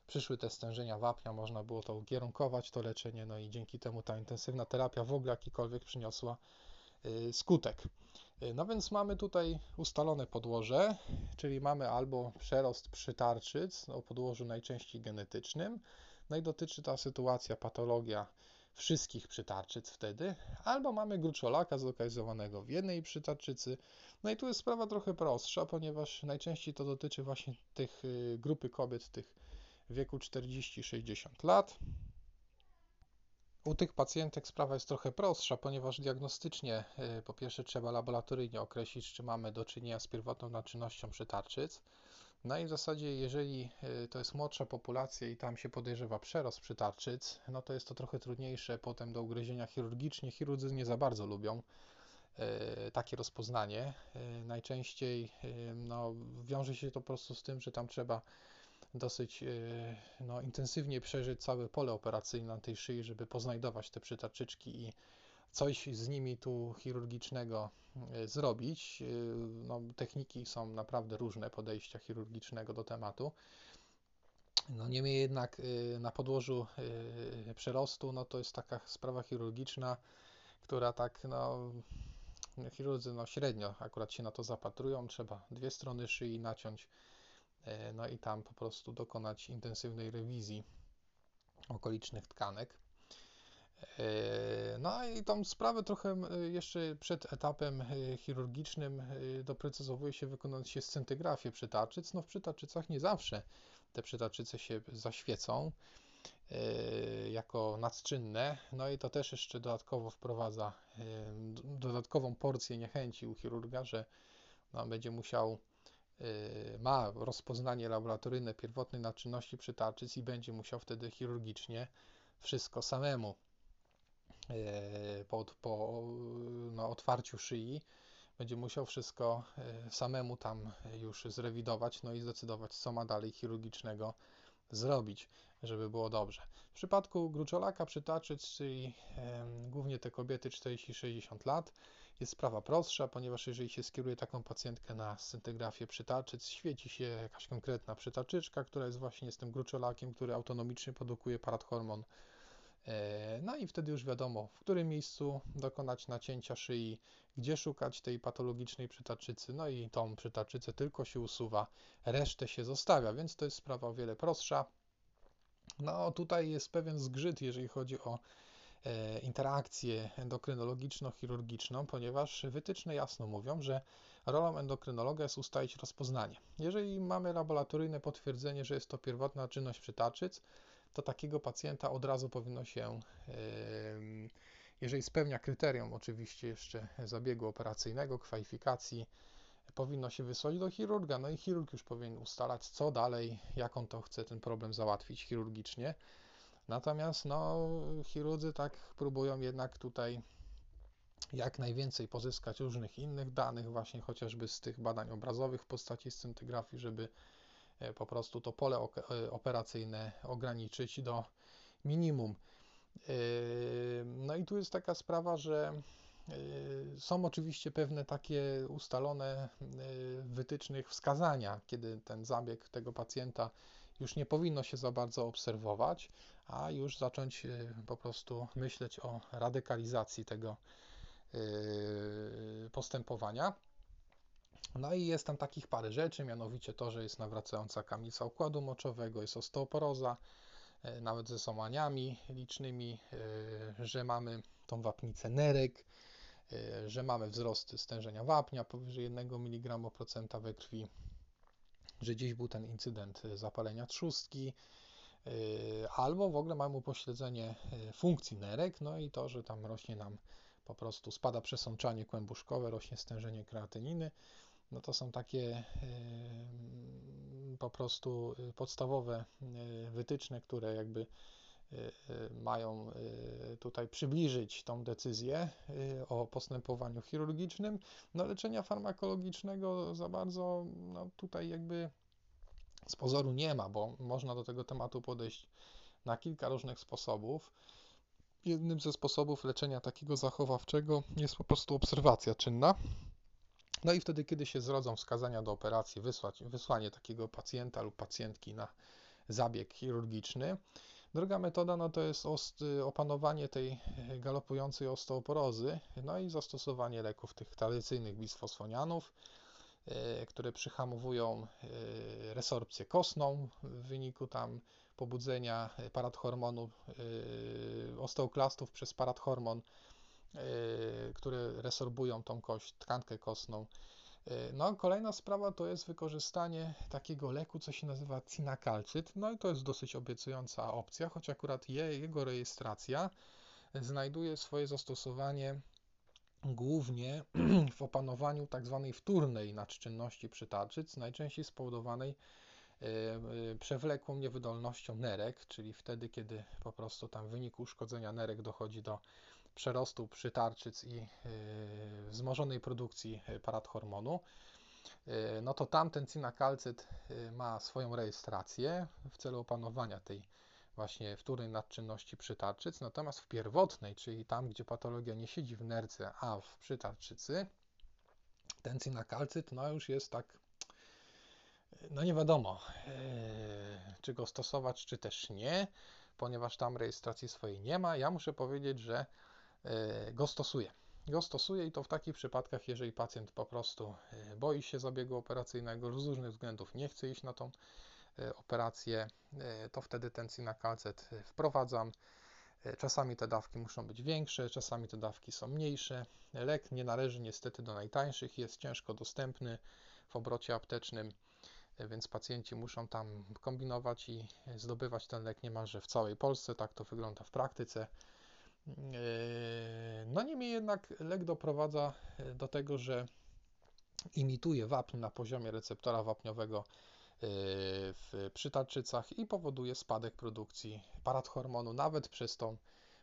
przyszły te stężenia wapnia, można było to ukierunkować, to leczenie, no i dzięki temu ta intensywna terapia w ogóle jakikolwiek przyniosła y, skutek. Y, no więc mamy tutaj ustalone podłoże, czyli mamy albo przerost przytarczyc o podłożu najczęściej genetycznym, no i dotyczy ta sytuacja, patologia wszystkich przytarczyc wtedy, albo mamy gruczolaka zlokalizowanego w jednej przytarczycy. No i tu jest sprawa trochę prostsza, ponieważ najczęściej to dotyczy właśnie tych y, grupy kobiet, tych wieku 40-60 lat. U tych pacjentek sprawa jest trochę prostsza, ponieważ diagnostycznie y, po pierwsze trzeba laboratoryjnie określić, czy mamy do czynienia z pierwotną naczynnością przytarczyc. No i w zasadzie, jeżeli y, to jest młodsza populacja i tam się podejrzewa przerost przytarczyc, no to jest to trochę trudniejsze potem do ugryzienia chirurgicznie. Chirurdzy nie za bardzo lubią y, takie rozpoznanie. Najczęściej no, wiąże się to po prostu z tym, że tam trzeba dosyć e, no, intensywnie przeżyć całe pole operacyjne na tej szyi, żeby poznajdować te przytaczyczki i coś z nimi tu chirurgicznego e, zrobić. E, no, techniki są naprawdę różne podejścia chirurgicznego do tematu. No, niemniej jednak na podłożu przerostu no, to jest taka sprawa chirurgiczna, która tak no, chirurdzy no, średnio akurat się na to zapatrują. Trzeba dwie strony szyi naciąć no i tam po prostu dokonać intensywnej rewizji okolicznych tkanek. E, no i tą sprawę trochę jeszcze przed etapem e, chirurgicznym doprecyzowuje się wykonując się scentygrafię przytaczyc. No w przytaczycach nie zawsze te przytaczyce się zaświecą jako nadczynne, no i to też jeszcze dodatkowo wprowadza dodatkową porcję niechęci u chirurga, że no, będzie musiał ma rozpoznanie laboratoryjne pierwotnej naczynności przytarczyc i będzie musiał wtedy chirurgicznie wszystko samemu y, po, po no, otwarciu szyi będzie musiał wszystko y, samemu tam już zrewidować, no i zdecydować, co ma dalej chirurgicznego zrobić, żeby było dobrze. W przypadku gruczolaka przytaczyc, czyli głównie te kobiety 40-60 lat, jest sprawa prostsza, ponieważ jeżeli się skieruje taką pacjentkę na scentygrafię przytaczyc, świeci się jakaś konkretna przytaczyczka, która jest właśnie z tym gruczolakiem, który autonomicznie produkuje parathormon. E, no i wtedy już wiadomo, w którym miejscu dokonać nacięcia szyi, gdzie szukać tej patologicznej przytaczycy, no i tą przytaczycę tylko się usuwa, resztę się zostawia, więc to jest sprawa o wiele prostsza. No tutaj jest pewien zgrzyt, jeżeli chodzi o E, interakcję endokrynologiczno-chirurgiczną, ponieważ wytyczne jasno mówią, że rolą endokrynologa jest ustalić rozpoznanie. Jeżeli mamy laboratoryjne potwierdzenie, że jest to pierwotna czynność przytaczyc, to takiego pacjenta od razu powinno się, jeżeli spełnia kryterium oczywiście jeszcze zabiegu operacyjnego, kwalifikacji, powinno się wysłać do chirurga. No i chirurg już powinien ustalać, co dalej, jak on to chce ten problem załatwić chirurgicznie. Natomiast no, chirurdzy tak próbują jednak tutaj jak najwięcej pozyskać różnych innych danych, właśnie chociażby z tych badań obrazowych w postaci scintygrafii, żeby po prostu to pole e, operacyjne ograniczyć do minimum. E, no i tu jest taka sprawa, że są oczywiście pewne takie ustalone w wytycznych wskazania, kiedy ten zabieg tego pacjenta już nie powinno się za bardzo obserwować, a już zacząć po prostu myśleć o radykalizacji tego postępowania. No i jest tam takich parę rzeczy, mianowicie to, że jest nawracająca kamica układu moczowego, jest osteoporoza, y, nawet ze somaniami licznymi, że mamy tą wapnicę nerek, że mamy wzrosty stężenia wapnia powyżej 1 mg% we krwi, że gdzieś był ten incydent zapalenia trzustki, albo w ogóle mamy upośledzenie funkcji nerek, no i to, że tam rośnie nam po prostu, spada przesączanie kłębuszkowe, rośnie stężenie kreatyniny, no to są takie yy, po prostu podstawowe wytyczne, które jakby mają tutaj przybliżyć tą decyzję o postępowaniu chirurgicznym. No, leczenia farmakologicznego za bardzo no, tutaj jakby z pozoru nie ma, bo można do tego tematu podejść na kilka różnych sposobów. Jednym ze sposobów leczenia takiego zachowawczego jest po prostu obserwacja czynna. No i wtedy, kiedy się zrodzą wskazania do operacji, wysłać, wysłanie takiego pacjenta lub pacjentki na zabieg chirurgiczny. Druga metoda no to jest opanowanie tej galopującej osteoporozy, no i zastosowanie leków tych tradycyjnych bisfosfonianów które przyhamowują resorpcję kostną w wyniku tam pobudzenia paradhormonu osteoklastów przez paradhormon, które resorbują tą kość, tkankę kostną. No, kolejna sprawa to jest wykorzystanie takiego leku, co się nazywa cinakalcyt. No i to jest dosyć obiecująca opcja, choć akurat je, jego rejestracja znajduje swoje zastosowanie głównie w opanowaniu tak zwanej wtórnej nadczynności przytarczyc, najczęściej spowodowanej e, przewlekłą niewydolnością nerek, czyli wtedy, kiedy po prostu tam w wyniku uszkodzenia nerek dochodzi do przerostu przytarczyc i e, wzmożonej produkcji paradhormonu, no to tamten cinakalcyt ma swoją rejestrację w celu opanowania tej właśnie wtórnej nadczynności przytarczyc, natomiast w pierwotnej, czyli tam, gdzie patologia nie siedzi w nerce, a w przytarczycy, ten cynakalcyt no już jest tak, no nie wiadomo, czy go stosować, czy też nie, ponieważ tam rejestracji swojej nie ma. Ja muszę powiedzieć, że go stosuję. Go stosuję i to w takich przypadkach, jeżeli pacjent po prostu e, boi się zabiegu operacyjnego, z różnych względów nie chce iść na tą E, operację, e, to wtedy ten cinakalcet e, wprowadzam. Czasami te dawki muszą być większe, czasami te dawki są mniejsze. Lek nie należy niestety do najtańszych, jest ciężko dostępny w obrocie aptecznym, więc pacjenci muszą tam kombinować i zdobywać ten lek niemalże w całej Polsce. Tak to wygląda w praktyce. No niemniej jednak lek doprowadza do tego, że imituje wapń na poziomie receptora wapniowego w przytarczycach i powoduje spadek produkcji paradhormonu nawet przez tą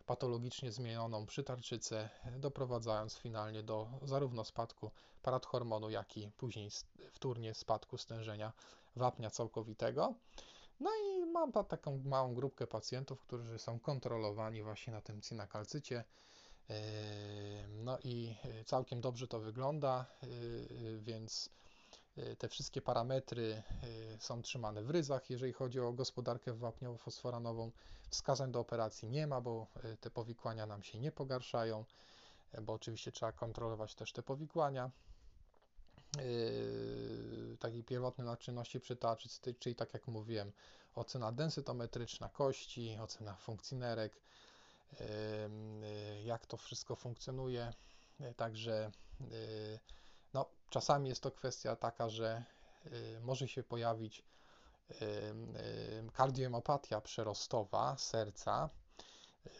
patologicznie zmienioną przytarczycę, doprowadzając finalnie do zarówno spadku paradhormonu, jak i później wtórnie spadku stężenia wapnia całkowitego. No i mam taką małą grupkę pacjentów, którzy są kontrolowani właśnie na tym cinakalcycie. No i całkiem dobrze to wygląda, więc Y, te wszystkie parametry są trzymane w ryzach, jeżeli chodzi o gospodarkę wapniowo-fosforanową. Wskazań do operacji nie ma, bo te powikłania nam się nie pogarszają, bo oczywiście trzeba kontrolować też te powikłania. Takiej pierwotnej naczynności przytaczyć, czyli tak jak mówiłem, ocena densytometryczna kości, ocena funkcji nerek, jak to wszystko funkcjonuje. Także no, czasami jest to kwestia taka, że y, może się pojawić y, y, kardiomopatia przerostowa serca,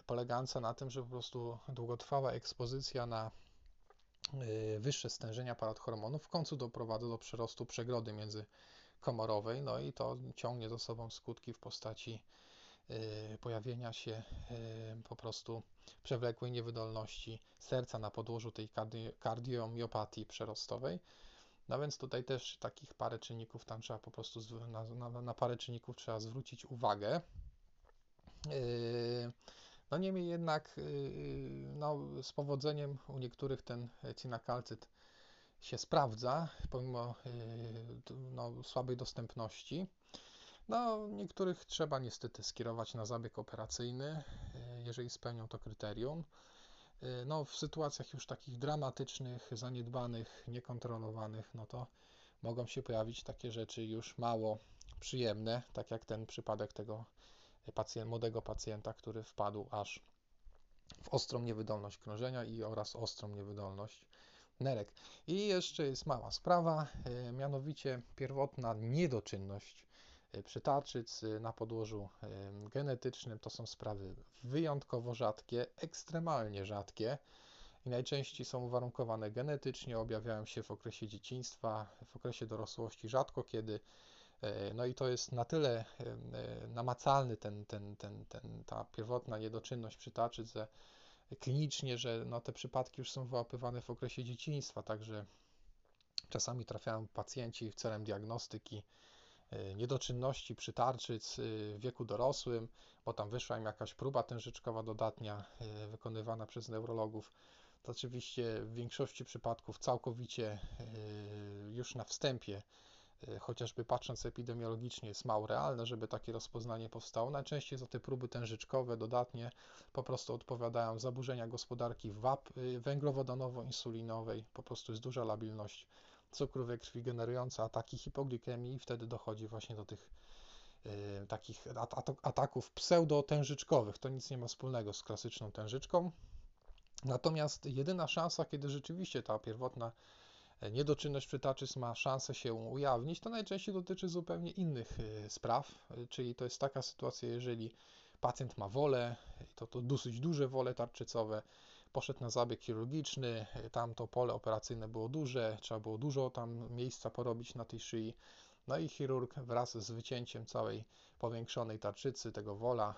polegająca na tym, że po prostu długotrwała ekspozycja na wyższe stężenia paradhormonów w końcu doprowadza do przyrostu przegrody międzykomorowej, no i to ciągnie za sobą skutki w postaci Y, pojawienia się y, po prostu przewlekłej niewydolności serca na podłożu tej kardiomiopatii przerostowej. No więc tutaj też takich parę czynników tam trzeba po prostu na, na, na parę czynników trzeba zwrócić uwagę. Y, no niemniej jednak no, z powodzeniem u niektórych ten cinakalcyt się sprawdza, pomimo no, słabej dostępności. No, niektórych trzeba niestety skierować na zabieg operacyjny, jeżeli spełnią to kryterium. No, w sytuacjach już takich dramatycznych, zaniedbanych, niekontrolowanych, no to mogą się pojawić takie rzeczy już mało przyjemne, tak jak ten przypadek tego pacjent, młodego pacjenta, który wpadł aż w ostrą niewydolność krążenia i oraz ostrą niewydolność nerek. I jeszcze jest mała sprawa, e, mianowicie pierwotna niedoczynność przytaczyc na podłożu genetycznym. To są sprawy wyjątkowo rzadkie, ekstremalnie rzadkie i najczęściej są uwarunkowane genetycznie, objawiają się w okresie dzieciństwa, w okresie dorosłości, rzadko kiedy. E, no i to jest na tyle e, namacalny ten, ten, ten, ten, ta pierwotna niedoczynność przytaczyc, że klinicznie, że no te przypadki już są wyłapywane w okresie dzieciństwa, także czasami trafiają pacjenci celem diagnostyki E, niedoczynności przytarczyc w wieku dorosłym, bo tam wyszła im jakaś próba tężyczkowa dodatnia wykonywana przez neurologów. To oczywiście w większości przypadków całkowicie już na wstępie, chociażby patrząc epidemiologicznie, jest mało realne, żeby takie rozpoznanie powstało. Najczęściej za te próby tężyczkowe dodatnie po prostu odpowiadają zaburzenia gospodarki wap węglowodanowo-insulinowej, po prostu jest duża labilność cukru we krwi generujące ataki hipoglikemii i wtedy dochodzi właśnie do tych y, takich ataków pseudotężyczkowych. To nic nie ma wspólnego z klasyczną tężyczką. Natomiast jedyna szansa, kiedy rzeczywiście ta pierwotna e, niedoczynność przytaczyc ma szansę się ujawnić, to najczęściej dotyczy zupełnie innych e, spraw, e, czyli to jest taka sytuacja, jeżeli pacjent ma wolę, to, to dosyć duże wole tarczycowe, poszedł na zabieg chirurgiczny, tam to pole operacyjne było duże, trzeba było dużo tam miejsca porobić na tej szyi, no i chirurg wraz z wycięciem całej powiększonej tarczycy, tego wola,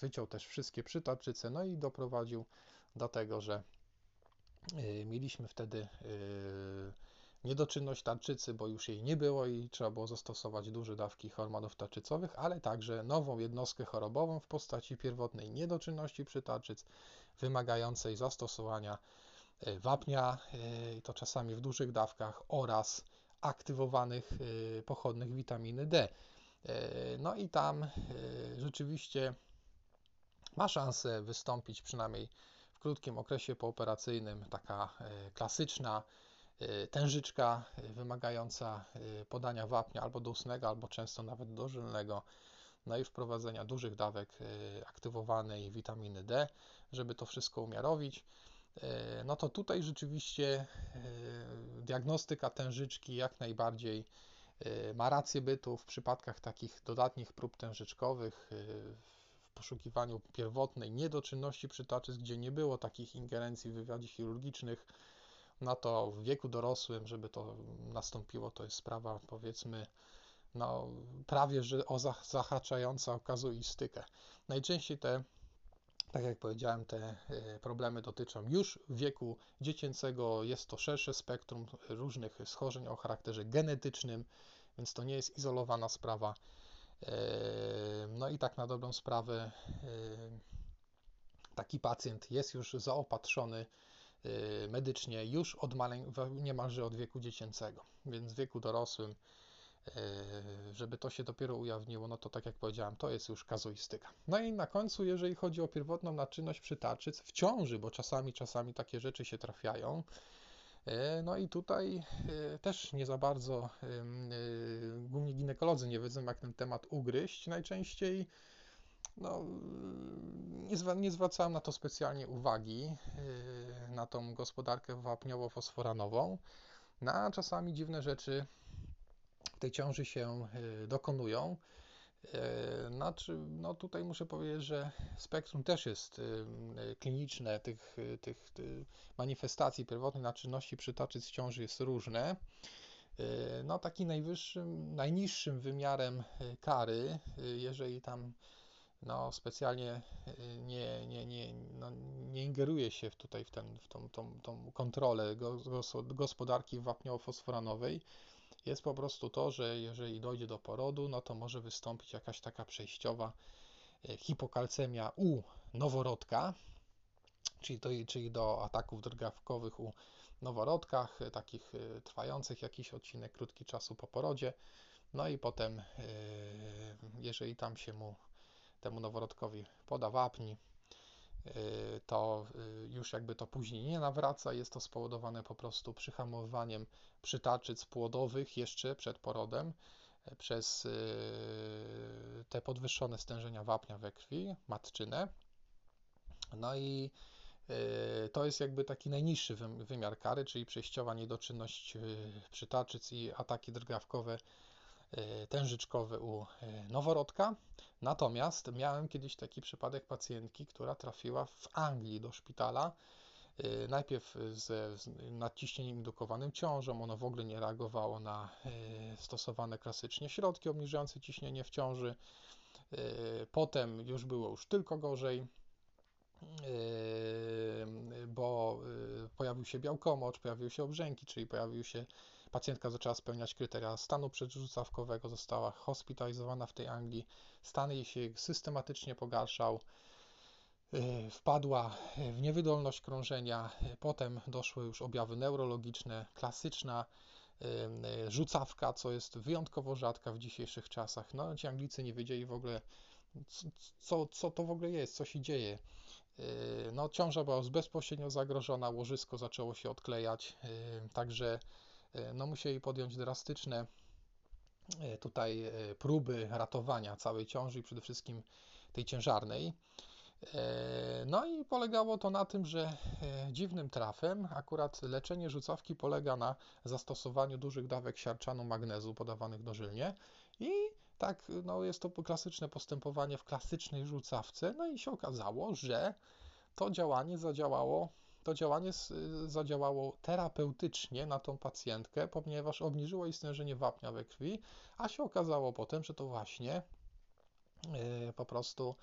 wyciął też wszystkie przytarczyce, no i doprowadził do tego, że mieliśmy wtedy y, niedoczynność tarczycy, bo już jej nie było i trzeba było zastosować duże dawki hormonów tarczycowych, ale także nową jednostkę chorobową w postaci pierwotnej niedoczynności przytarczyc, wymagającej zastosowania y, wapnia, i to czasami w dużych dawkach, oraz aktywowanych pochodnych witaminy D. No i tam rzeczywiście ma szansę wystąpić przynajmniej krótkim okresie pooperacyjnym taka e, klasyczna e, tężyczka e, wymagająca podania wapnia albo do ustnego, albo często nawet dożylnego, no i wprowadzenia dużych dawek aktywowanej witaminy D, żeby to wszystko umiarowić. No to tutaj rzeczywiście diagnostyka tężyczki jak najbardziej ma rację bytu w przypadkach takich dodatnich prób tężyczkowych, poszukiwaniu pierwotnej niedoczynności przytaczysk, gdzie nie było takich ingerencji w wywiadzie chirurgicznych, no to w wieku dorosłym, żeby to nastąpiło, to jest sprawa powiedzmy no, prawie że o zahaczająca o kazuistykę. Najczęściej te, tak jak powiedziałem, te e, problemy dotyczą już wieku dziecięcego, jest to szersze spektrum różnych schorzeń o charakterze genetycznym, więc to nie jest izolowana sprawa. No i tak na dobrą sprawę taki pacjent jest już zaopatrzony medycznie już od maleń, niemalże od wieku dziecięcego, więc w wieku dorosłym, żeby to się dopiero ujawniło, no to tak jak powiedziałem, to jest już kazuistyka. No i na końcu, jeżeli chodzi o pierwotną naczynność przytaczyc w ciąży, bo czasami, czasami takie rzeczy się trafiają, no i tutaj e, też nie za bardzo e, głównie ginekolodzy nie wiedzą, jak ten temat ugryźć. Najczęściej no, nie, nie zwracałem na to specjalnie uwagi, na tą gospodarkę wapniowo-fosforanową. No, a czasami dziwne rzeczy w tej ciąży się dokonują. E, znaczy, no tutaj muszę powiedzieć, że spektrum też jest y, y, kliniczne, tych, y, tych, manifestacji pierwotnej naczynności przytaczyc w ciąży jest różne. E, no taki najwyższym, najniższym wymiarem kary, jeżeli tam no, specjalnie nie, nie, nie, no, nie ingeruje się tutaj w, ten, w tą, tą, tą kontrolę gospodarki wapniowo-fosforanowej, jest po prostu to, że jeżeli dojdzie do porodu, no to może wystąpić jakaś taka przejściowa e, hipokalcemia u noworodka, czyli do, czyli do ataków drgawkowych u noworodkach, e, takich e, trwających jakiś odcinek krótki czasu po porodzie. No i potem, jeżeli tam się mu temu noworodkowi poda wapni, to y, już jakby to później nie nawraca. Jest to spowodowane po prostu przyhamowaniem przytaczyc płodowych jeszcze przed porodem y, przez te podwyższone stężenia wapnia we krwi, matczynę. No i to jest jakby taki najniższy wymiar kary, czyli przejściowa niedoczynność przytaczyc i ataki drgawkowe E, tężyczkowy u e, noworodka. Natomiast miałem kiedyś taki przypadek pacjentki, która trafiła w Anglii do szpitala. E, najpierw z, nadciśnieniem indukowanym ciążą, ono w ogóle nie reagowało na stosowane klasycznie środki obniżające ciśnienie w ciąży. Potem już było już tylko gorzej, bo pojawił się białkomocz, pojawiły się obrzęki, czyli pojawił się Pacjentka zaczęła spełniać kryteria stanu przedrzucawkowego, została hospitalizowana w tej Anglii. Stan jej się systematycznie pogarszał. Y, wpadła w niewydolność krążenia, potem doszły już objawy neurologiczne, klasyczna rzucawka, co jest wyjątkowo rzadka w dzisiejszych czasach. No, ci Anglicy nie wiedzieli w ogóle, co, co to w ogóle jest, co się dzieje. No, ciąża była bezpośrednio zagrożona, łożysko zaczęło się odklejać, także no musieli podjąć drastyczne tutaj próby ratowania całej ciąży i przede wszystkim tej ciężarnej. No i polegało to na tym, że dziwnym trafem akurat leczenie rzucawki polega na zastosowaniu dużych dawek siarczanu magnezu podawanych dożylnie i tak, no jest to klasyczne postępowanie w klasycznej rzucawce, no i się okazało, że to działanie zadziałało, to działanie zadziałało terapeutycznie na tą pacjentkę, ponieważ obniżyło jej stężenie wapnia we krwi, a się okazało potem, że to właśnie yy, po prostu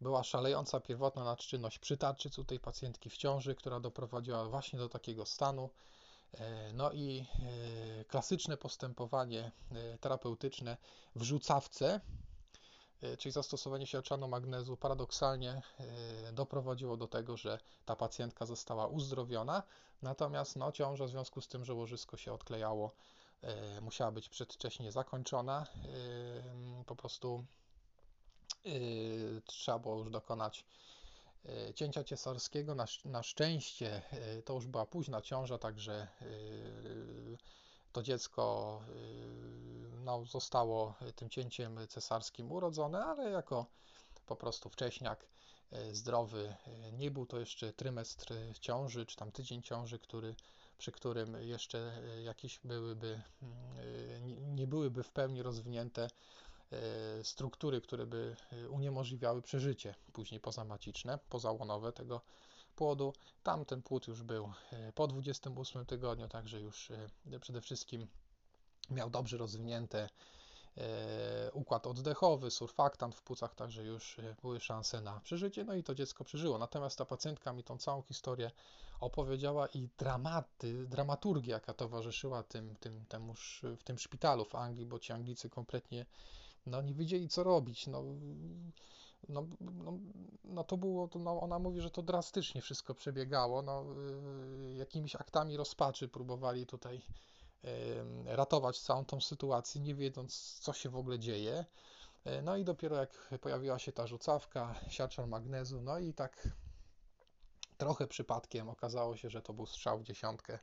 była szalejąca pierwotna nadczynność przytarczyc u tej pacjentki w ciąży, która doprowadziła właśnie do takiego stanu. E, no i e, klasyczne postępowanie e, terapeutyczne w rzucawce, czyli zastosowanie siarczanu magnezu, paradoksalnie doprowadziło do tego, że ta pacjentka została uzdrowiona, natomiast no, ciąża w związku z tym, że łożysko się odklejało, musiała być przedwcześnie zakończona. Po prostu trzeba było już dokonać E, cięcia cesarskiego. Na, na szczęście e, to już była późna ciąża, także e, to dziecko no, zostało tym cięciem cesarskim urodzone, ale jako po prostu wcześniak zdrowy. Nie był to jeszcze trymestr ciąży, czy tam tydzień ciąży, który, przy którym jeszcze jakieś byłyby, nie byłyby w pełni rozwinięte struktury, które by uniemożliwiały przeżycie później pozamaciczne, pozałonowe tego płodu. Tam ten płód już był e, po 28 tygodniu, także już przede wszystkim miał dobrze rozwinięte układ oddechowy, surfaktant w płucach, także już były szanse na przeżycie, no i to dziecko przeżyło. Natomiast ta pacjentka mi tą całą historię opowiedziała i dramaty, dramaturgia, jaka towarzyszyła tym, tym, temuż, w tym szpitalu w Anglii, bo ci Anglicy kompletnie no nie wiedzieli co robić, no, no, no, no to było, no, ona mówi, że to drastycznie wszystko przebiegało, no, y, jakimiś aktami rozpaczy próbowali tutaj ratować całą tą sytuację, nie wiedząc co się w ogóle dzieje. Y, no i dopiero jak pojawiła się ta rzucawka, siarczan magnezu, no i tak trochę przypadkiem okazało się, że to był strzał w dziesiątkę,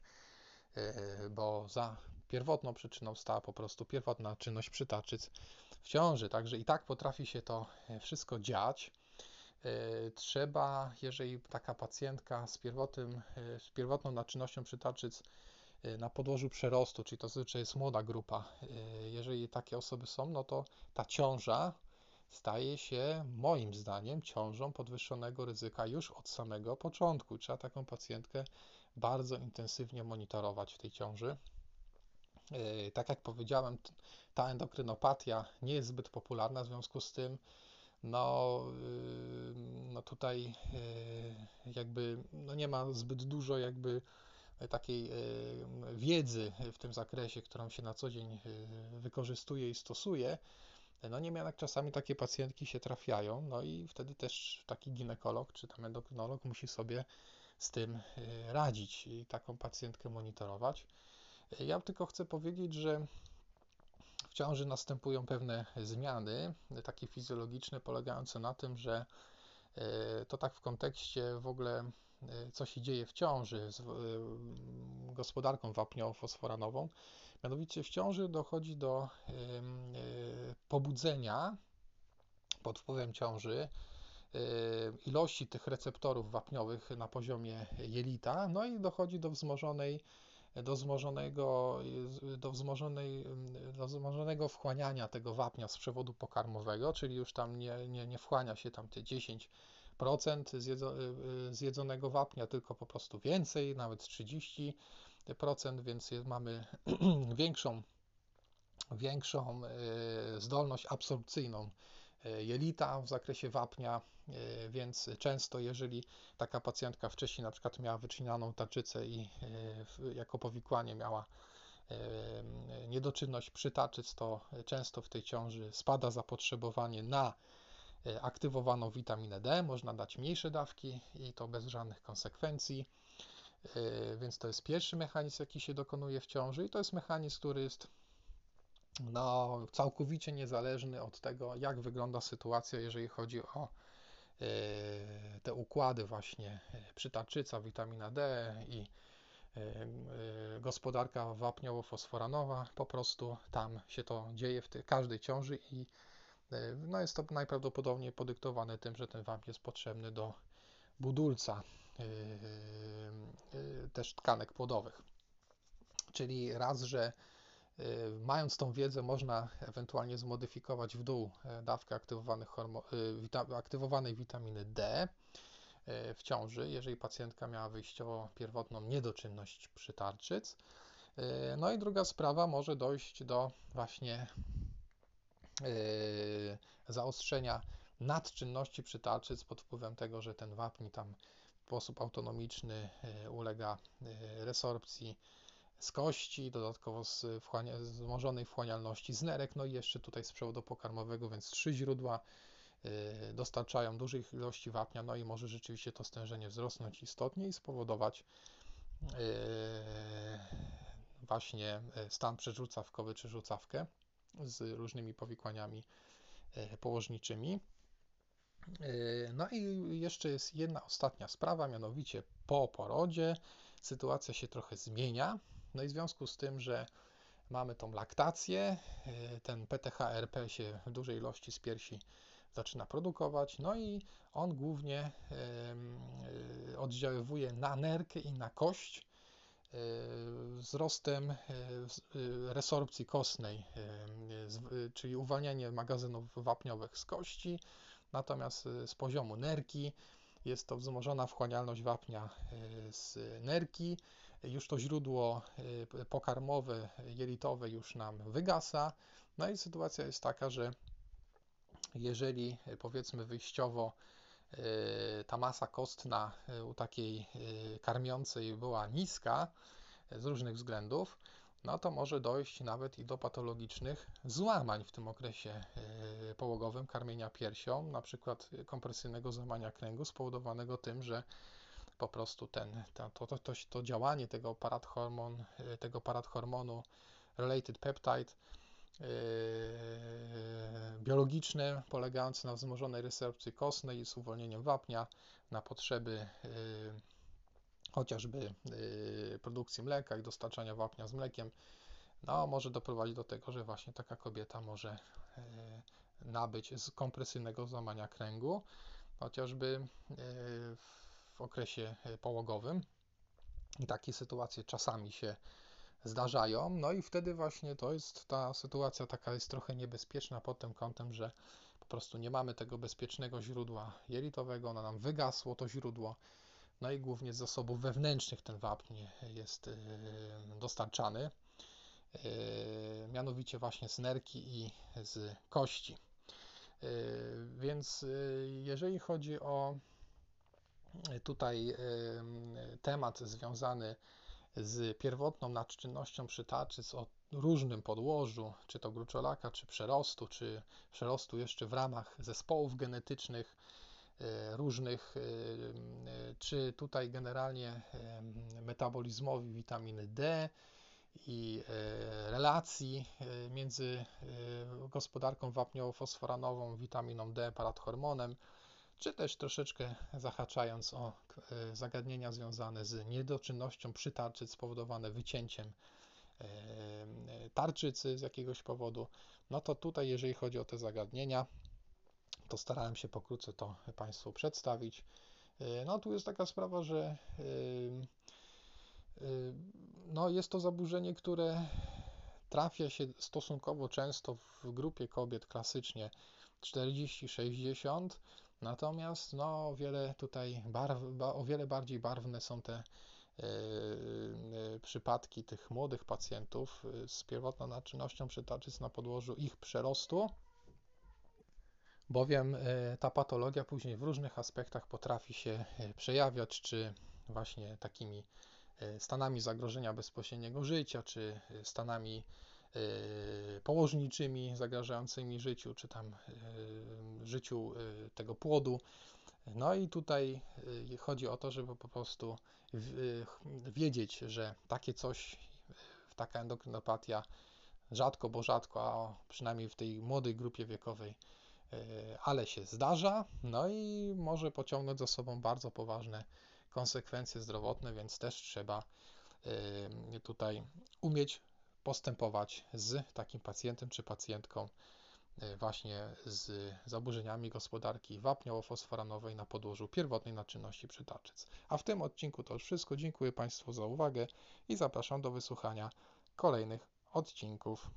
bo za pierwotną przyczyną stała po prostu pierwotna czynność przytaczyc w ciąży, także i tak potrafi się to e, wszystko dziać. E, trzeba, jeżeli taka pacjentka z, pierwotnym, e, z pierwotną naczynnością przytaczyc na podłożu przerostu, czyli to zazwyczaj jest młoda grupa, jeżeli takie osoby są, no to ta ciąża staje się moim zdaniem ciążą podwyższonego ryzyka już od samego początku. Trzeba taką pacjentkę bardzo intensywnie monitorować w tej ciąży. Tak jak powiedziałem, ta endokrynopatia nie jest zbyt popularna, w związku z tym no, y, no tutaj y, jakby no nie ma zbyt dużo jakby takiej wiedzy w tym zakresie, którą się na co dzień wykorzystuje i stosuje. No niemniej jednak czasami takie pacjentki się trafiają, no i wtedy też taki ginekolog czy tam endokrynolog musi sobie z tym radzić i taką pacjentkę monitorować. Ja tylko chcę powiedzieć, że w ciąży następują pewne zmiany, takie fizjologiczne, polegające na tym, że e, to tak w kontekście w ogóle, e, co się dzieje w ciąży z e, gospodarką wapniowo-fosforanową. Mianowicie w ciąży dochodzi do pobudzenia pod wpływem ciąży ilości tych receptorów wapniowych na poziomie jelita, no i dochodzi do wzmożonej do wzmożonego, do, wzmożonej, do wzmożonego wchłaniania tego wapnia z przewodu pokarmowego, czyli już tam nie, nie, nie wchłania się tam te 10% zjedzo, zjedzonego wapnia, tylko po prostu więcej, nawet 30%, więc mamy większą, większą e, zdolność absorpcyjną jelita w zakresie wapnia, E, więc często, jeżeli taka pacjentka wcześniej na przykład miała wycinaną tarczycę i e, jako powikłanie miała e, niedoczynność przytaczyc, to często w tej ciąży spada zapotrzebowanie na aktywowaną witaminę D. Można dać mniejsze dawki i to bez żadnych konsekwencji. Więc to jest pierwszy mechanizm, jaki się dokonuje w ciąży, i to jest mechanizm, który jest no, całkowicie niezależny od tego, jak wygląda sytuacja, jeżeli chodzi o E, te układy właśnie e, przytarczyca, witamina D i gospodarka wapniowo-fosforanowa, po prostu tam się to dzieje w każdej ciąży i no jest to najprawdopodobniej podyktowane tym, że ten wapń jest potrzebny do budulca też tkanek płodowych. Czyli raz, że mając tą wiedzę, można ewentualnie zmodyfikować w dół dawkę aktywowanych aktywowanej witaminy D, E, w ciąży, jeżeli pacjentka miała wyjściowo pierwotną niedoczynność przytarczyc. E, no i druga sprawa, może dojść do właśnie e, zaostrzenia nadczynności przytarczyc pod wpływem tego, że ten wapń tam w sposób autonomiczny ulega resorpcji z kości, dodatkowo z wzmożonej wchłanialności z nerek, no i jeszcze tutaj z przewodu pokarmowego, więc trzy źródła Y, dostarczają dużych ilości wapnia, no i może rzeczywiście to stężenie wzrosnąć istotnie i spowodować y, właśnie y, stan przerzucawkowy czy rzucawkę z różnymi powikłaniami położniczymi. No i jeszcze jest jedna ostatnia sprawa, mianowicie po porodzie sytuacja się trochę zmienia. No i w związku z tym, że mamy tą laktację, ten PTHRP się w dużej ilości z piersi zaczyna produkować, no i on głównie e, oddziaływuje na nerkę i na kość e, wzrostem e, resorpcji kostnej, czyli uwalnianie magazynów wapniowych z kości, natomiast z poziomu nerki jest to wzmożona wchłanialność wapnia z nerki, już to źródło pokarmowe, jelitowe już nam wygasa, no i sytuacja jest taka, że jeżeli e, powiedzmy wyjściowo e, ta masa kostna u takiej karmiącej była niska z różnych względów, no to może dojść nawet i do patologicznych złamań w tym okresie połogowym karmienia piersią, na przykład kompresyjnego złamania kręgu spowodowanego tym, że po prostu ten, to, to, to, to działanie tego parathormon, tego parathormonu related peptide Yy, biologiczne, polegające na wzmożonej resorpcji kostnej i z uwolnieniem wapnia na potrzeby yy, chociażby produkcji mleka i dostarczania wapnia z mlekiem, no, może doprowadzić do tego, że właśnie taka kobieta może nabyć z kompresyjnego złamania kręgu, chociażby w okresie połogowym. I takie sytuacje czasami się zdarzają. No i wtedy właśnie to jest ta sytuacja taka jest trochę niebezpieczna pod tym kątem, że po prostu nie mamy tego bezpiecznego źródła jelitowego, ono nam wygasło to źródło. No i głównie z zasobów wewnętrznych ten wapń jest y, dostarczany, y, mianowicie właśnie z nerki i z kości. Więc jeżeli chodzi o tutaj temat związany z pierwotną nadczynnością przytaczyc o różnym podłożu, czy to gruczolaka, czy przerostu, czy przerostu jeszcze w ramach zespołów genetycznych e, różnych, e, e, czy tutaj generalnie metabolizmowi witaminy D i relacji między gospodarką wapniowo-fosforanową, witaminą D, parathormonem, czy też troszeczkę zahaczając o e, zagadnienia związane z niedoczynnością przytarczyc spowodowane wycięciem e, tarczycy z jakiegoś powodu, no to tutaj, jeżeli chodzi o te zagadnienia, to starałem się pokrótce to Państwu przedstawić. E, no tu jest taka sprawa, że no jest to zaburzenie, które trafia się stosunkowo często w grupie kobiet klasycznie 40-60, Natomiast no, wiele tutaj barw, o wiele bardziej barwne są te e, e, przypadki tych młodych pacjentów e, z pierwotną naczynnością przytaczyc na podłożu ich przerostu, bowiem ta patologia później w różnych aspektach potrafi się przejawiać, czy właśnie takimi stanami zagrożenia bezpośredniego życia, czy stanami Y, położniczymi zagrażającymi życiu, czy tam y, życiu y, tego płodu. No i tutaj chodzi o to, żeby po prostu wiedzieć, że takie coś, taka endokrynopatia rzadko, bo rzadko, a przynajmniej w tej młodej grupie wiekowej, ale się zdarza, no i może pociągnąć za sobą bardzo poważne konsekwencje zdrowotne, więc też trzeba tutaj umieć postępować z takim pacjentem czy pacjentką e, właśnie z zaburzeniami gospodarki wapniowo-fosforanowej na podłożu pierwotnej naczynności przytaczyc. A w tym odcinku to już wszystko. Dziękuję Państwu za uwagę i zapraszam do wysłuchania kolejnych odcinków.